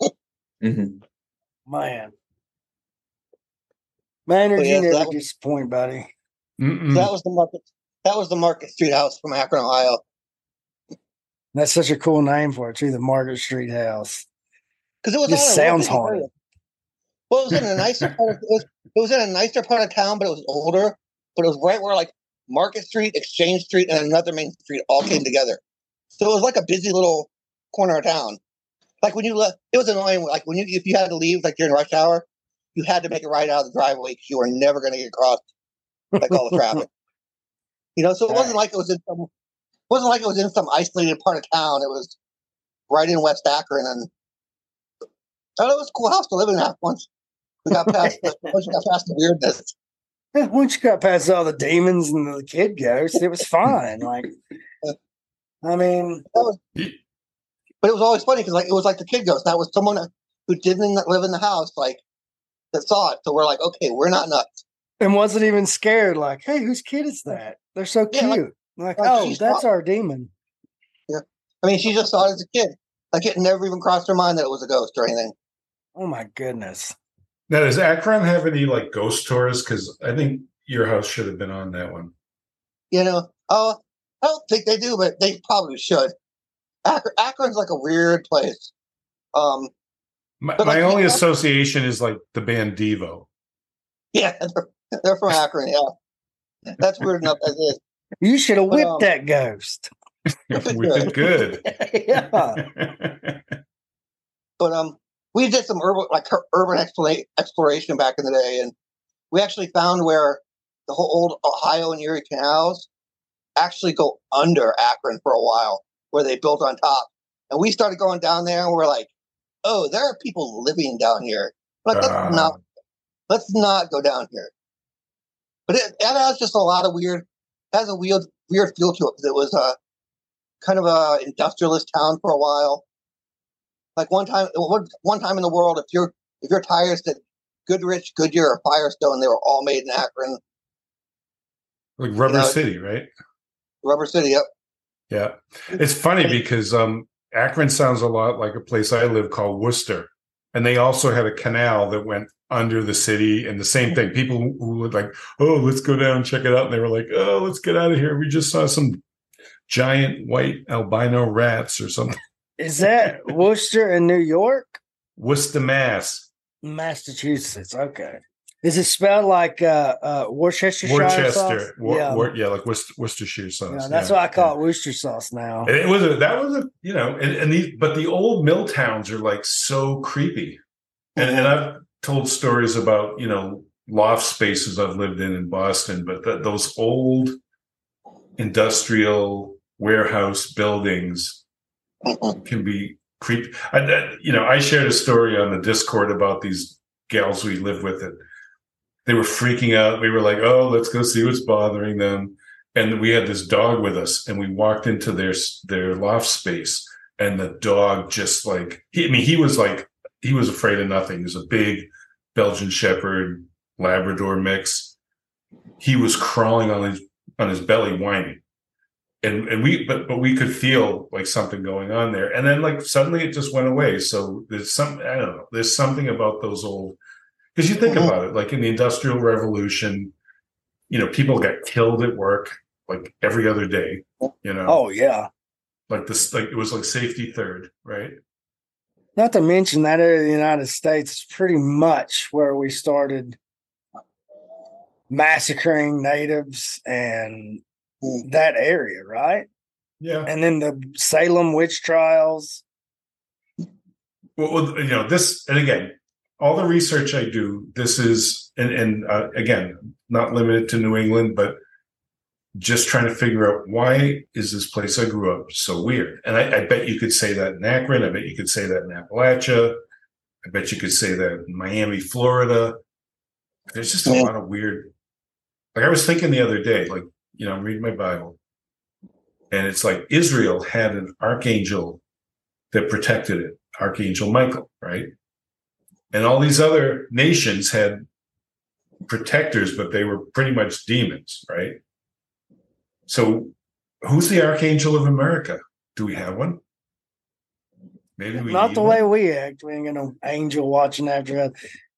<laughs> mm-hmm. Man, man, or But you yeah, so never was- disappoint, buddy. So that was the market. That was the Market Street House from Akron, Ohio. That's such a cool name for it too. The Market Street House. Because it was Just in one sounds haunted. Well, it was in a <laughs> nicer part. Of, it, was, it was in a nicer part of town, but it was older. But it was right where like Market Street, Exchange Street, and another main street all came together. So it was like a busy little corner of town. Like when you left, it was annoying. Like when you if you had to leave, like during rush hour, you had to make a right out of the driveway because you were never going to get across like all the <laughs> traffic. You know, so it wasn't like it was in some. It wasn't like it was in some isolated part of town. It was right in West Akron, and oh, it was a cool house to live in. That once we got <laughs> past, the, once we got past the weirdness. Yeah, Once you got past all the demons and the kid ghosts, it was fine. Like, <laughs> I mean, was, but it was always funny because like it was like the kid ghost. That was someone who didn't live in the house, like that saw it. So we're like, okay, we're not nuts. and wasn't even scared. Like, hey, whose kid is that? They're so cute. Like- like, like oh, that's our demon. Yeah. I mean, she just saw it as a kid. Like it never even crossed her mind that it was a ghost or anything. Oh my goodness. Now, does Akron have any like ghost tours? Because I think your house should have been on that one. You know? Oh, I don't think they do, but they probably should. Akron, Akron's like a weird place. Um, My, But, like, only association is like the band Devo. yeah, <laughs> they're, they're from Akron. Yeah, that's weird enough as is. You should have whipped um, that ghost. <laughs> we did <laughs> good. yeah. but um, we did some urban like urban exploration exploration back in the day, and we actually found where the whole old Ohio and Erie canals actually go under Akron for a while, where they built on top. And we started going down there, and we're like, "Oh, there are people living down here. Like, let's Ah. not let's not go down here." But it, it has just a lot of weird. Has a weird weird feel to it because it was a kind of a industrialist town for a while like one time one, time in the world if your if your tires said goodrich goodyear or firestone they were all made in akron like Rubber know, City, right? rubber city yep Yeah. It's funny because um Akron sounds a lot like a place I live called Worcester. And they also had a canal that went under the city and the same thing people who would like oh let's go down and check it out and they were like oh let's get out of here we just saw some giant white albino rats or something Is that Worcester in New York? worcester mass Massachusetts. Okay. Is it spelled like uh, uh, Worcestershire worcester sauce? Wor- yeah. Wor- yeah like Worcester, worcestershire sauce Yeah, that's yeah. what I call it Worcester sauce now. And it was a that was a you know and, and these but the old mill towns are like so creepy and, and i've told stories about you know loft spaces i've lived in in boston but th- those old industrial warehouse buildings can be creepy I, I- you know i shared a story on the discord about these gals we live with that they were freaking out. We were like oh let's go see what's bothering them. And we had this dog with us and we walked into their their loft space and the dog just like he, i mean he was like he was afraid of nothing. He was a big belgian shepherd labrador mix. He was crawling on his on his belly whining. And and we but but we could feel like something going on there. And then like suddenly it just went away. So there's some i don't know there's something about those old because you think about it like in the industrial revolution you know people got killed at work like every other day you know Oh yeah. like this like it was like safety third right Not to mention that area of the United States is pretty much where we started massacring natives and that area, right? yeah And then the Salem witch trials. well, well, you know this and again all the research i do this is and and uh, again not limited to new england but just trying to figure out why is this place i grew up so weird? And I, I bet you could say that in akron i bet you could say that in appalachia i bet you could say that in miami florida. There's just a lot of weird like i was thinking the other day like you know i'm reading my bible and it's like israel had an archangel that protected it archangel michael right and all these other nations had protectors but they were pretty much demons right so who's the archangel of america do we have one maybe we Not the one? way we act. We ain't got no angel watching after us.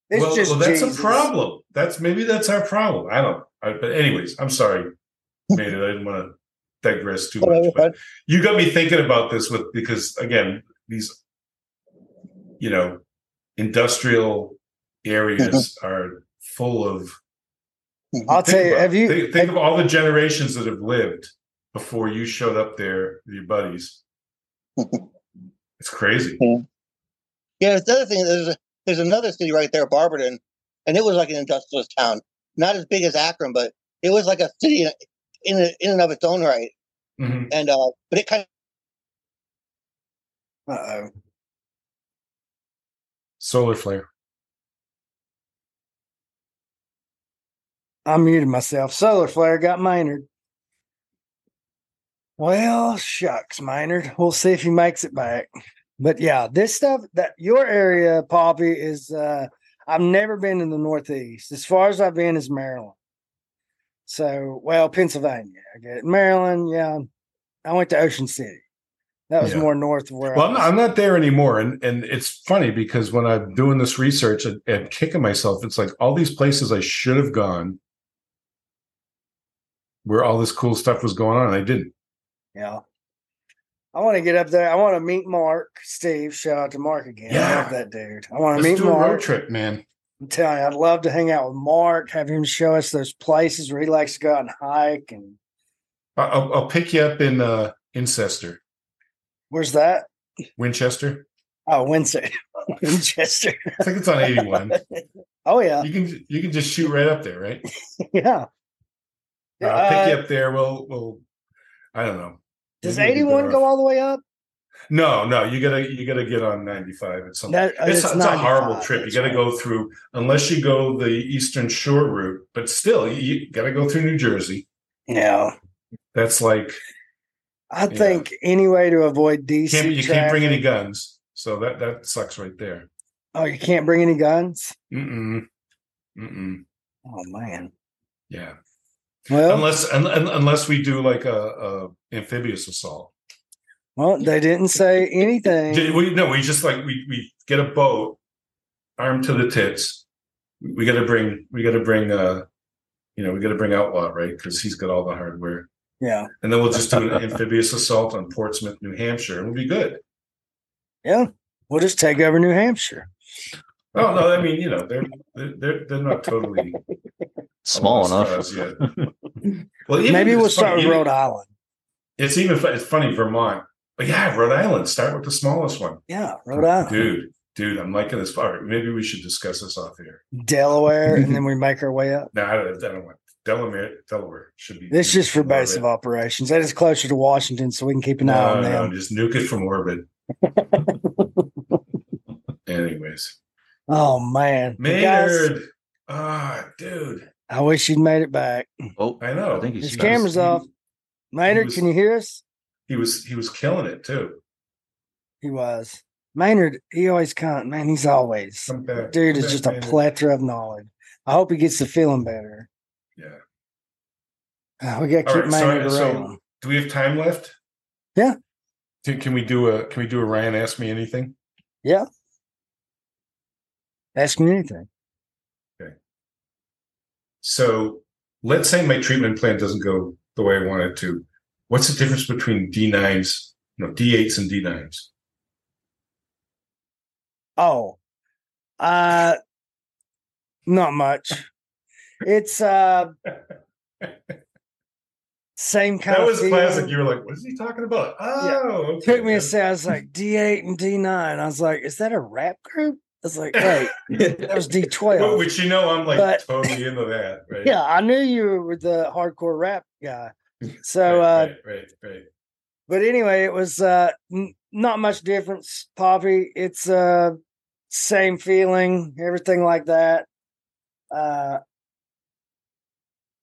It's well, just well, that's Jesus. a problem. That's maybe that's our problem. I don't. I, but anyways, I'm sorry, <laughs> Maynard. I didn't want to digress too much. But you got me thinking about this with because again, these, you know, industrial areas are full of. I'll tell you. about Have you? think, think of all the generations that have lived before you showed up there with your buddies? <laughs> it's crazy. Yeah, the other thing there's a, there's another city right there, Barberton, and it was like an industrialist town, not as big as Akron, but it was like a city in in, in and of its own right. Mhm. And uh, but it kind Uh oh. Solar flare. I muted myself. Solar flare got Maynard. Well, shucks, Maynard. We'll see if he makes it back. But yeah, this stuff that your area, Poppy, is uh I've never been in the Northeast. As far as I've been is Maryland. So well, Pennsylvania, I get it. Maryland, yeah. I went to Ocean City. That was Yeah. more north of where Well, I I'm was. not, I'm not there anymore, and and it's funny because when I'm doing this research and, and kicking myself, it's like all these places I should have gone, where all this cool stuff was going on, and I didn't. Yeah. I want to get up there. I want to meet Mark, Steve. Shout out to Mark again. I love that dude. I want to Let's meet do a road Mark. trip, man. I'm telling you, I'd love to hang out with Mark, have him show us those places where he likes to go out and hike. And I'll, I'll pick you up in uh, Incester, where's that? Winchester. Oh, Windsor, <laughs> Winchester. I think it's on 81. <laughs> oh yeah, You can you can just shoot right up there, right? <laughs> yeah. I'll pick you Uh, up there. We'll we'll. I don't know. Does Maybe 81 go all the way up? No, no, you gotta you gotta get on 95 at some That- it's, it's it's a horrible trip. You got to right. go through, unless you go the Eastern Shore route, but still, you, you got to go through New Jersey. Yeah. That's like I Yeah. think any way to avoid DC. can't, you can't bring any guns, so that that sucks right there. Oh, you can't bring any guns? Mm-mm. Mm-mm. Oh man. Yeah, Well, unless un, un- unless we do like a, a amphibious assault. well, they didn't say anything. J- We no, we just like we we get a boat armed to the tits. We got to bring we got to bring uh you know we got to bring Outlaw right because he's got all the hardware, Yeah. and then we'll just do an amphibious assault on Portsmouth, New Hampshire, and we'll be good. Yeah. We'll just take over New Hampshire. Oh no, I mean you know they're they're they're, they're not totally <laughs> Small enough. yet. Well, even- Maybe we'll start funny, with even- Rhode Island. It's even it's funny Vermont, but yeah, Rhode Island. Start with the smallest one, Yeah, Rhode Island. dude. Dude, I'm liking this. All right, maybe we should discuss this off here. Delaware, and <laughs> then we make our way up. No, I don't, I don't want Delaware. Delaware should be. This is just for base of operations. That is closer to Washington, so we can keep an eye on no, them. just nuke it from orbit. <laughs> Anyways, Oh man, Guys, Maynard. Ah, dude. I wish you'd made it back. Oh, I know. I think His camera's he- off. Maynard, was- can you hear us? He was he was killing it too. He was. Maynard, he always kind man, he's always Come back. dude come is back, just a Maynard. plethora of knowledge. I hope he gets to feeling better. Yeah. Uh, we All keep right, so- so- Do we have time left? Yeah. Can, can we do a Can we do a Ryan ask me anything? Yeah. Ask me anything. Okay. So let's say my treatment plan doesn't go the way I want it to. What's the difference between D9s, no D8s and D9s? Oh, uh, not much. It's uh, same kind That of was classic. You were like, "What is he talking about?" Oh, okay. Took me a second. I was like D8 and D9. I was like, is that a rap group? I was like, wait, <laughs> that was Well, D12. Which you know, I'm like But- totally into that, right? yeah, I knew you were the hardcore rap guy. So, right, uh, right, right, right. but anyway, it was uh n- not much difference, Poppy. It's uh same feeling, everything like that. Uh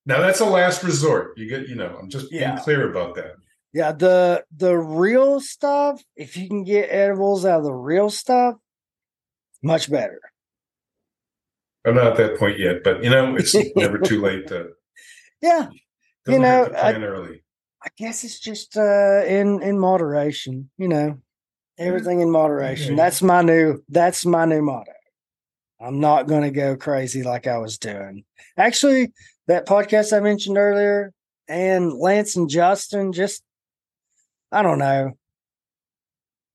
Now that's a last resort. You get, you know, I'm just being clear about that. yeah, the the real stuff, if you can get edibles out of the real stuff, much better. I'm not at that point yet, but you know, it's <laughs> never too late to. Yeah, Doesn't know, I- early. I guess it's just uh in in moderation, you know. Everything in moderation. Yeah. That's my new that's my new motto. I'm not going to go crazy like I was doing. Actually, that podcast I mentioned earlier and Lance and Justin just I don't know.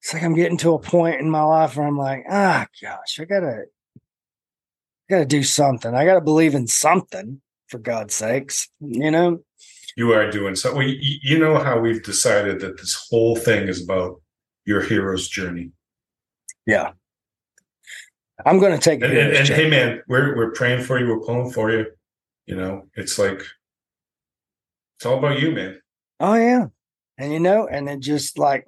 It's like I'm getting to a point in my life where I'm like, ah gosh, I got to I got to do something. I got to believe in something for God's sakes, you know? You are doing so. Well, you, you know how we've decided that this whole thing is about your hero's journey. Yeah. I'm going to take And, it. and, and hey, man, we're we're praying for you. We're pulling for you. You know, it's like it's all about you, man. Oh yeah. And you know, and then just like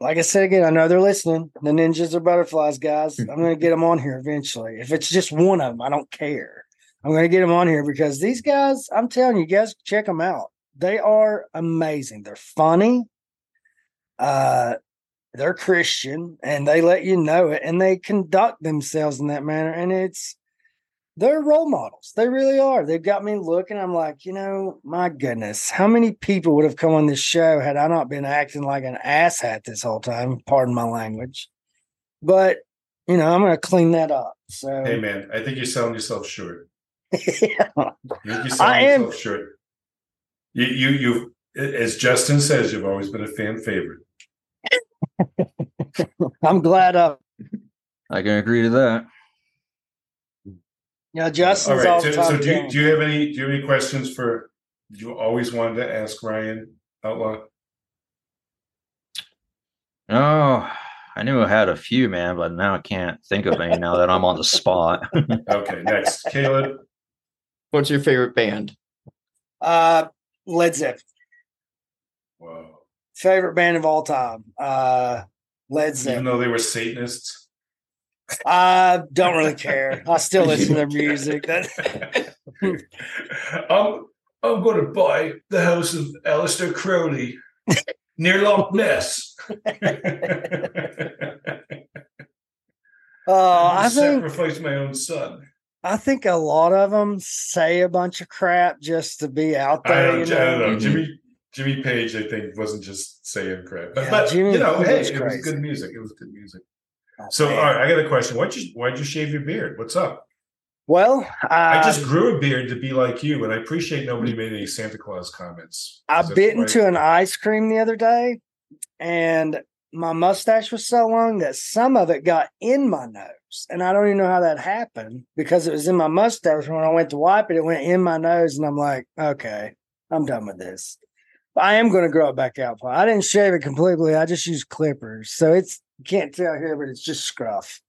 like I said again, I know they're listening. The ninjas are butterflies, guys. I'm gonna get them on here eventually. If it's just one of them, I don't care. I'm gonna get them on here because these guys, I'm telling you, guys, check them out. They are amazing. They're funny. Uh they're Christian and they let you know it and they conduct themselves in that manner. And it's they're role models. They really are. They've got me looking. I'm like, you know, my goodness, how many people would have come on this show had I not been acting like an asshat this whole time? Pardon my language. But you know, I'm going to clean that up. So Hey, man, I think you're selling yourself short. <laughs> yeah. You're, you're selling I am- yourself short. You, you, you, as Justin says, you've always been a fan favorite. <laughs> I'm glad. Uh, I can agree to that. You know, Justin's All all, right. the So, so do, you, do you have any do you have any questions for? You always wanted to ask Ryan Outlaw. Oh, I knew I had a few, man, but now I can't think of any now that I'm on the spot. <laughs> Okay, next, Caleb. What's your favorite band? uh, Led Zeppelin, Whoa. favorite band of all time. Uh, Led Zeppelin. Even though they were Satanists. I don't really care. I still listen to their <laughs> music. That, <laughs> I'm I'm going to buy the house of Aleister Crowley near Loch Ness. <laughs> uh, I think sacrifice my own son. I think a lot of them say a bunch of crap just to be out I there. don't, you I don't know? know. Jimmy Jimmy Page, I think, wasn't just saying crap, but, Yeah, but Jimmy- you know, hey, was it was good music. It was good music. Oh, so, man. all right, I got a question. Why'd you why'd you shave your beard? What's up? Well, I I just grew a beard to be like you, and I appreciate nobody made any Santa Claus comments. I bit right? into an ice cream the other day, and my mustache was so long that some of it got in my nose, and I don't even know how that happened because it was in my mustache. When I went to wipe it, it went in my nose, and I'm like, okay, I'm done with this. But I am going to grow it back out. I didn't shave it completely. I just used clippers, so it's can't tell here, but it's just scruff.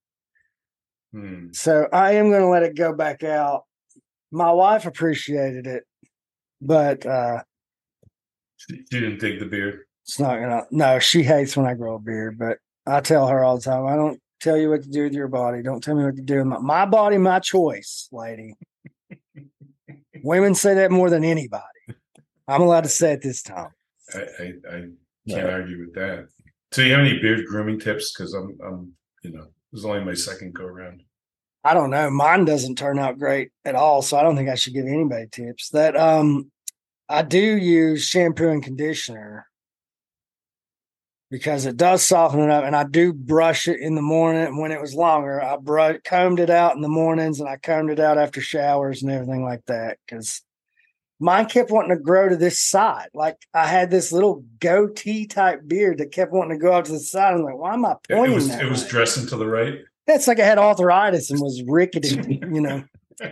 Hmm. So I am going to let it go back out. My wife appreciated it, but uh She didn't dig the beard. it's not gonna. No, she hates when I grow a beard, but I tell her all the time. I don't tell you what to do with your body. Don't tell me what to do with my, my body, my choice, lady. <laughs> Women say that more than anybody. I'm allowed to say it this time. I I, I can't Yeah. argue with that. So, you have any beard grooming tips? Because I'm I'm you know this is only my second go around. I don't know. Mine doesn't turn out great at all, so I don't think I should give anybody tips. That um, I do use shampoo and conditioner because it does soften it up, and I do brush it in the morning. When it was longer, I br- combed it out in the mornings, and I combed it out after showers and everything like that. Because mine kept wanting to grow to this side. Like I had this little goatee type beard that kept wanting to go out to the side. I'm like, why am I It, pointing was that it was way? dressing to the right. That's like I had arthritis and was rickety, you know. <laughs>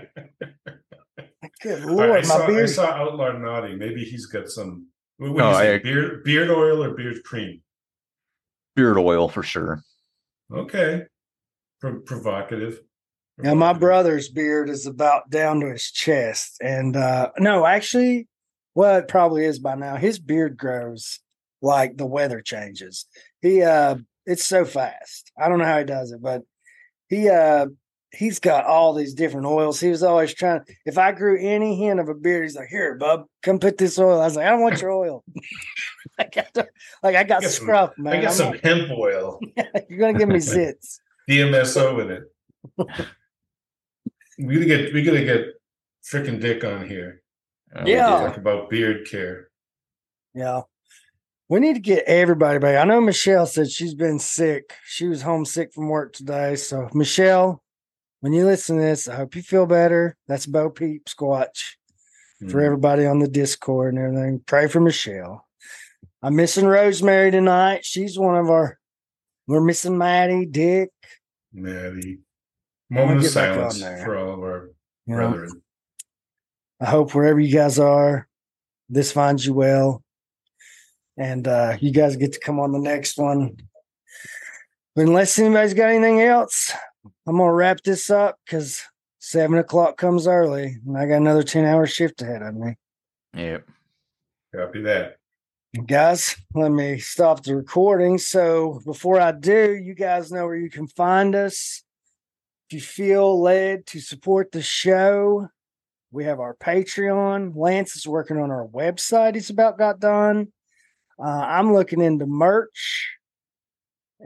Good All right, lord, I, saw, my I saw Outlaw nodding. Maybe he's got some. What, what No, do I- think? Beard beard oil or beard cream? Beard oil for sure. Okay, Pro- provocative. Now my brother's beard is about down to his chest, and uh no, actually, well, it probably is by now. His beard grows like the weather changes. He uh, it's so fast. I don't know how he does it, but he uh, he's got all these different oils. He was always trying. If I grew any hint of a beard, he's like, "Here, bub, come put this oil." I was like, "I don't want your oil." <laughs> I got to, like I got I got some- scruff, man. I got I'm some hemp oil, <laughs> you're gonna give me <laughs> zits. DMSO in it. We gotta get we gotta get frickin' Dick on here. Uh, Yeah. Talk about beard care. Yeah. We need to get everybody back. I know Michelle said she's been sick. She was homesick from work today. So, Michelle, when you listen to this, I hope you feel better. That's Bo Peep Squatch for Mm. everybody on the Discord and everything. Pray for Michelle. I'm missing Rosemary tonight. She's one of our, we're missing Maddie, Dick. Maddie. I'm gonna Moment of get back on silence for all of our You know, brethren. I hope wherever you guys are, this finds you well. And uh you guys get to come on the next one. But unless anybody's got anything else, I'm gonna wrap this up because seven o'clock comes early and I got another 10 hour shift ahead of me. Yep. Copy that. Guys, let me stop the recording. So before I do, you guys know where you can find us. If you feel led to support the show, we have our Patreon. Lance is working on our website. He's about got done. Uh, I'm looking into merch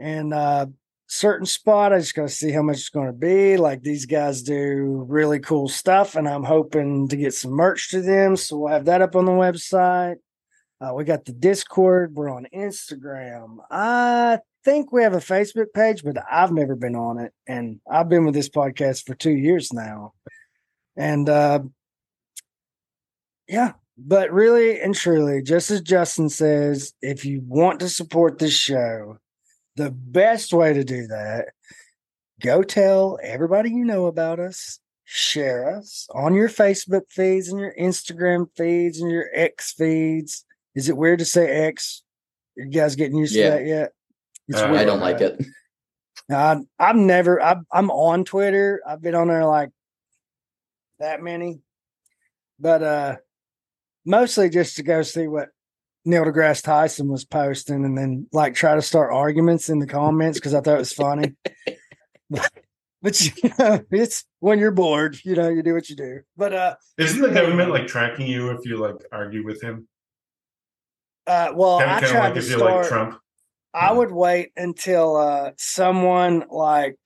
and uh, certain spot. I just got to see how much it's going to be. Like these guys do really cool stuff, and I'm hoping to get some merch to them. So we'll have that up on the website. Uh, we got the Discord. We're on Instagram. I think we have a Facebook page, but I've never been on it. And I've been with this podcast for two years now. And uh, yeah, but really and truly, just as Justin says, if you want to support this show, the best way to do that, go tell everybody you know about us, share us on your Facebook feeds and your Instagram feeds and your X feeds. Is it weird to say X? You guys getting used Yeah. to that yet? It's Uh, I don't like it. <laughs> I, I've never. I've, I'm on Twitter. I've been on there like that many, but uh, mostly just to go see what Neil deGrasse Tyson was posting, and then like try to start arguments in the comments because I thought it was funny. <laughs> <laughs> but you know, it's when you're bored, you know, you do what you do. But uh, Isn't the government like tracking you if you like argue with him? uh, well, I of, kind of tried like to if you're start. like Trump. I would wait until uh someone like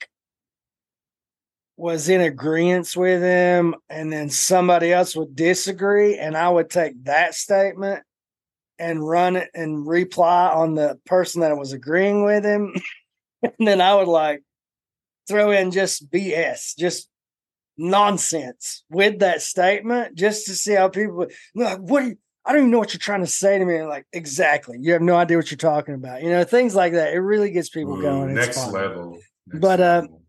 was in agreement with him and then somebody else would disagree and I would take that statement and run it and reply on the person that was agreeing with him. <laughs> And then I would like throw in just BS, just nonsense with that statement, just to see how people like, what do you, I don't even know what you're trying to say to me. Like, exactly. You have no idea what you're talking about. You know, things like that. It really gets people Ooh, going. It's next fun. level. Next But, uh, level.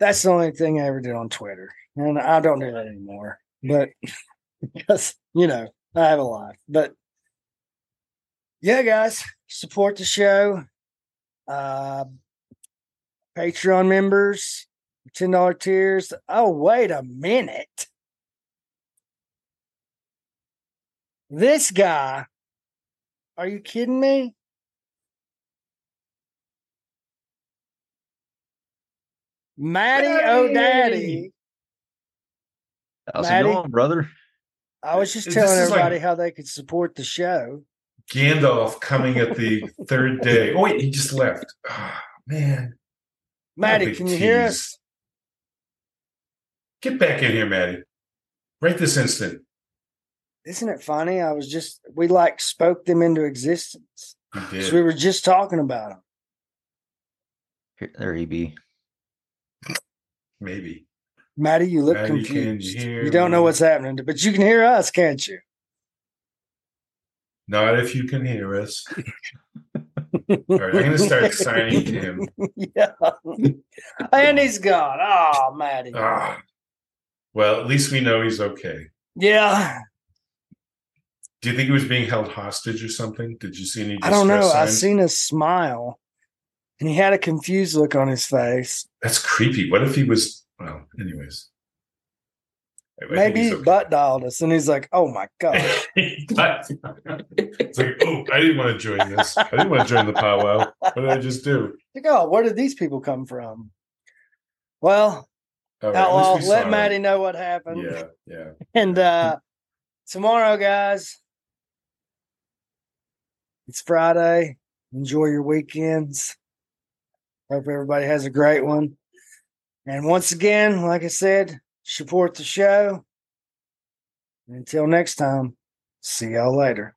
That's the only thing I ever did on Twitter. And I don't do that anymore. But <laughs> because, you know, I have a life. But yeah, guys, support the show. Uh Patreon members, $10 tiers. Oh, wait a minute. This guy, are you kidding me? Matty O'Daddy. How's Maddie? it going, brother? I was just This telling is like- everybody how they could support the show. Gandalf coming at the third day. Oh wait, he just left. Ah, man, Maddie, can you hear us? get back in here, Maddie. Right this instant. Isn't it funny? I was just we like spoke them into existence. You 'Cause did. we were just talking about them. Here, there he be. Maybe. Maddie, you look Maddie, can you confused. You don't know what's happening, but you can hear us, can't you? Not if you can hear us. <laughs> All right, I'm going to start signing him. <laughs> yeah. and he's gone. Oh, Maddie. Ah, well, at least we know he's okay. yeah. Do you think he was being held hostage or something? Did you see any? I don't know. distress I signs? seen a smile and he had a confused look on his face. That's creepy. What if he was? Well, anyways. I- Maybe he okay. butt dialed us and he's like, oh my God. <laughs> It's like, oh, I didn't want to join this. I didn't want to join the powwow. What did I just do? Like, oh, where did these people come from? Well, right, Outlaw, we let Maddie know what happened. Yeah, yeah. <laughs> And uh tomorrow, guys, it's Friday. Enjoy your weekends. Hope everybody has a great one. And once again, like I said, support the show. Until next time, see y'all later.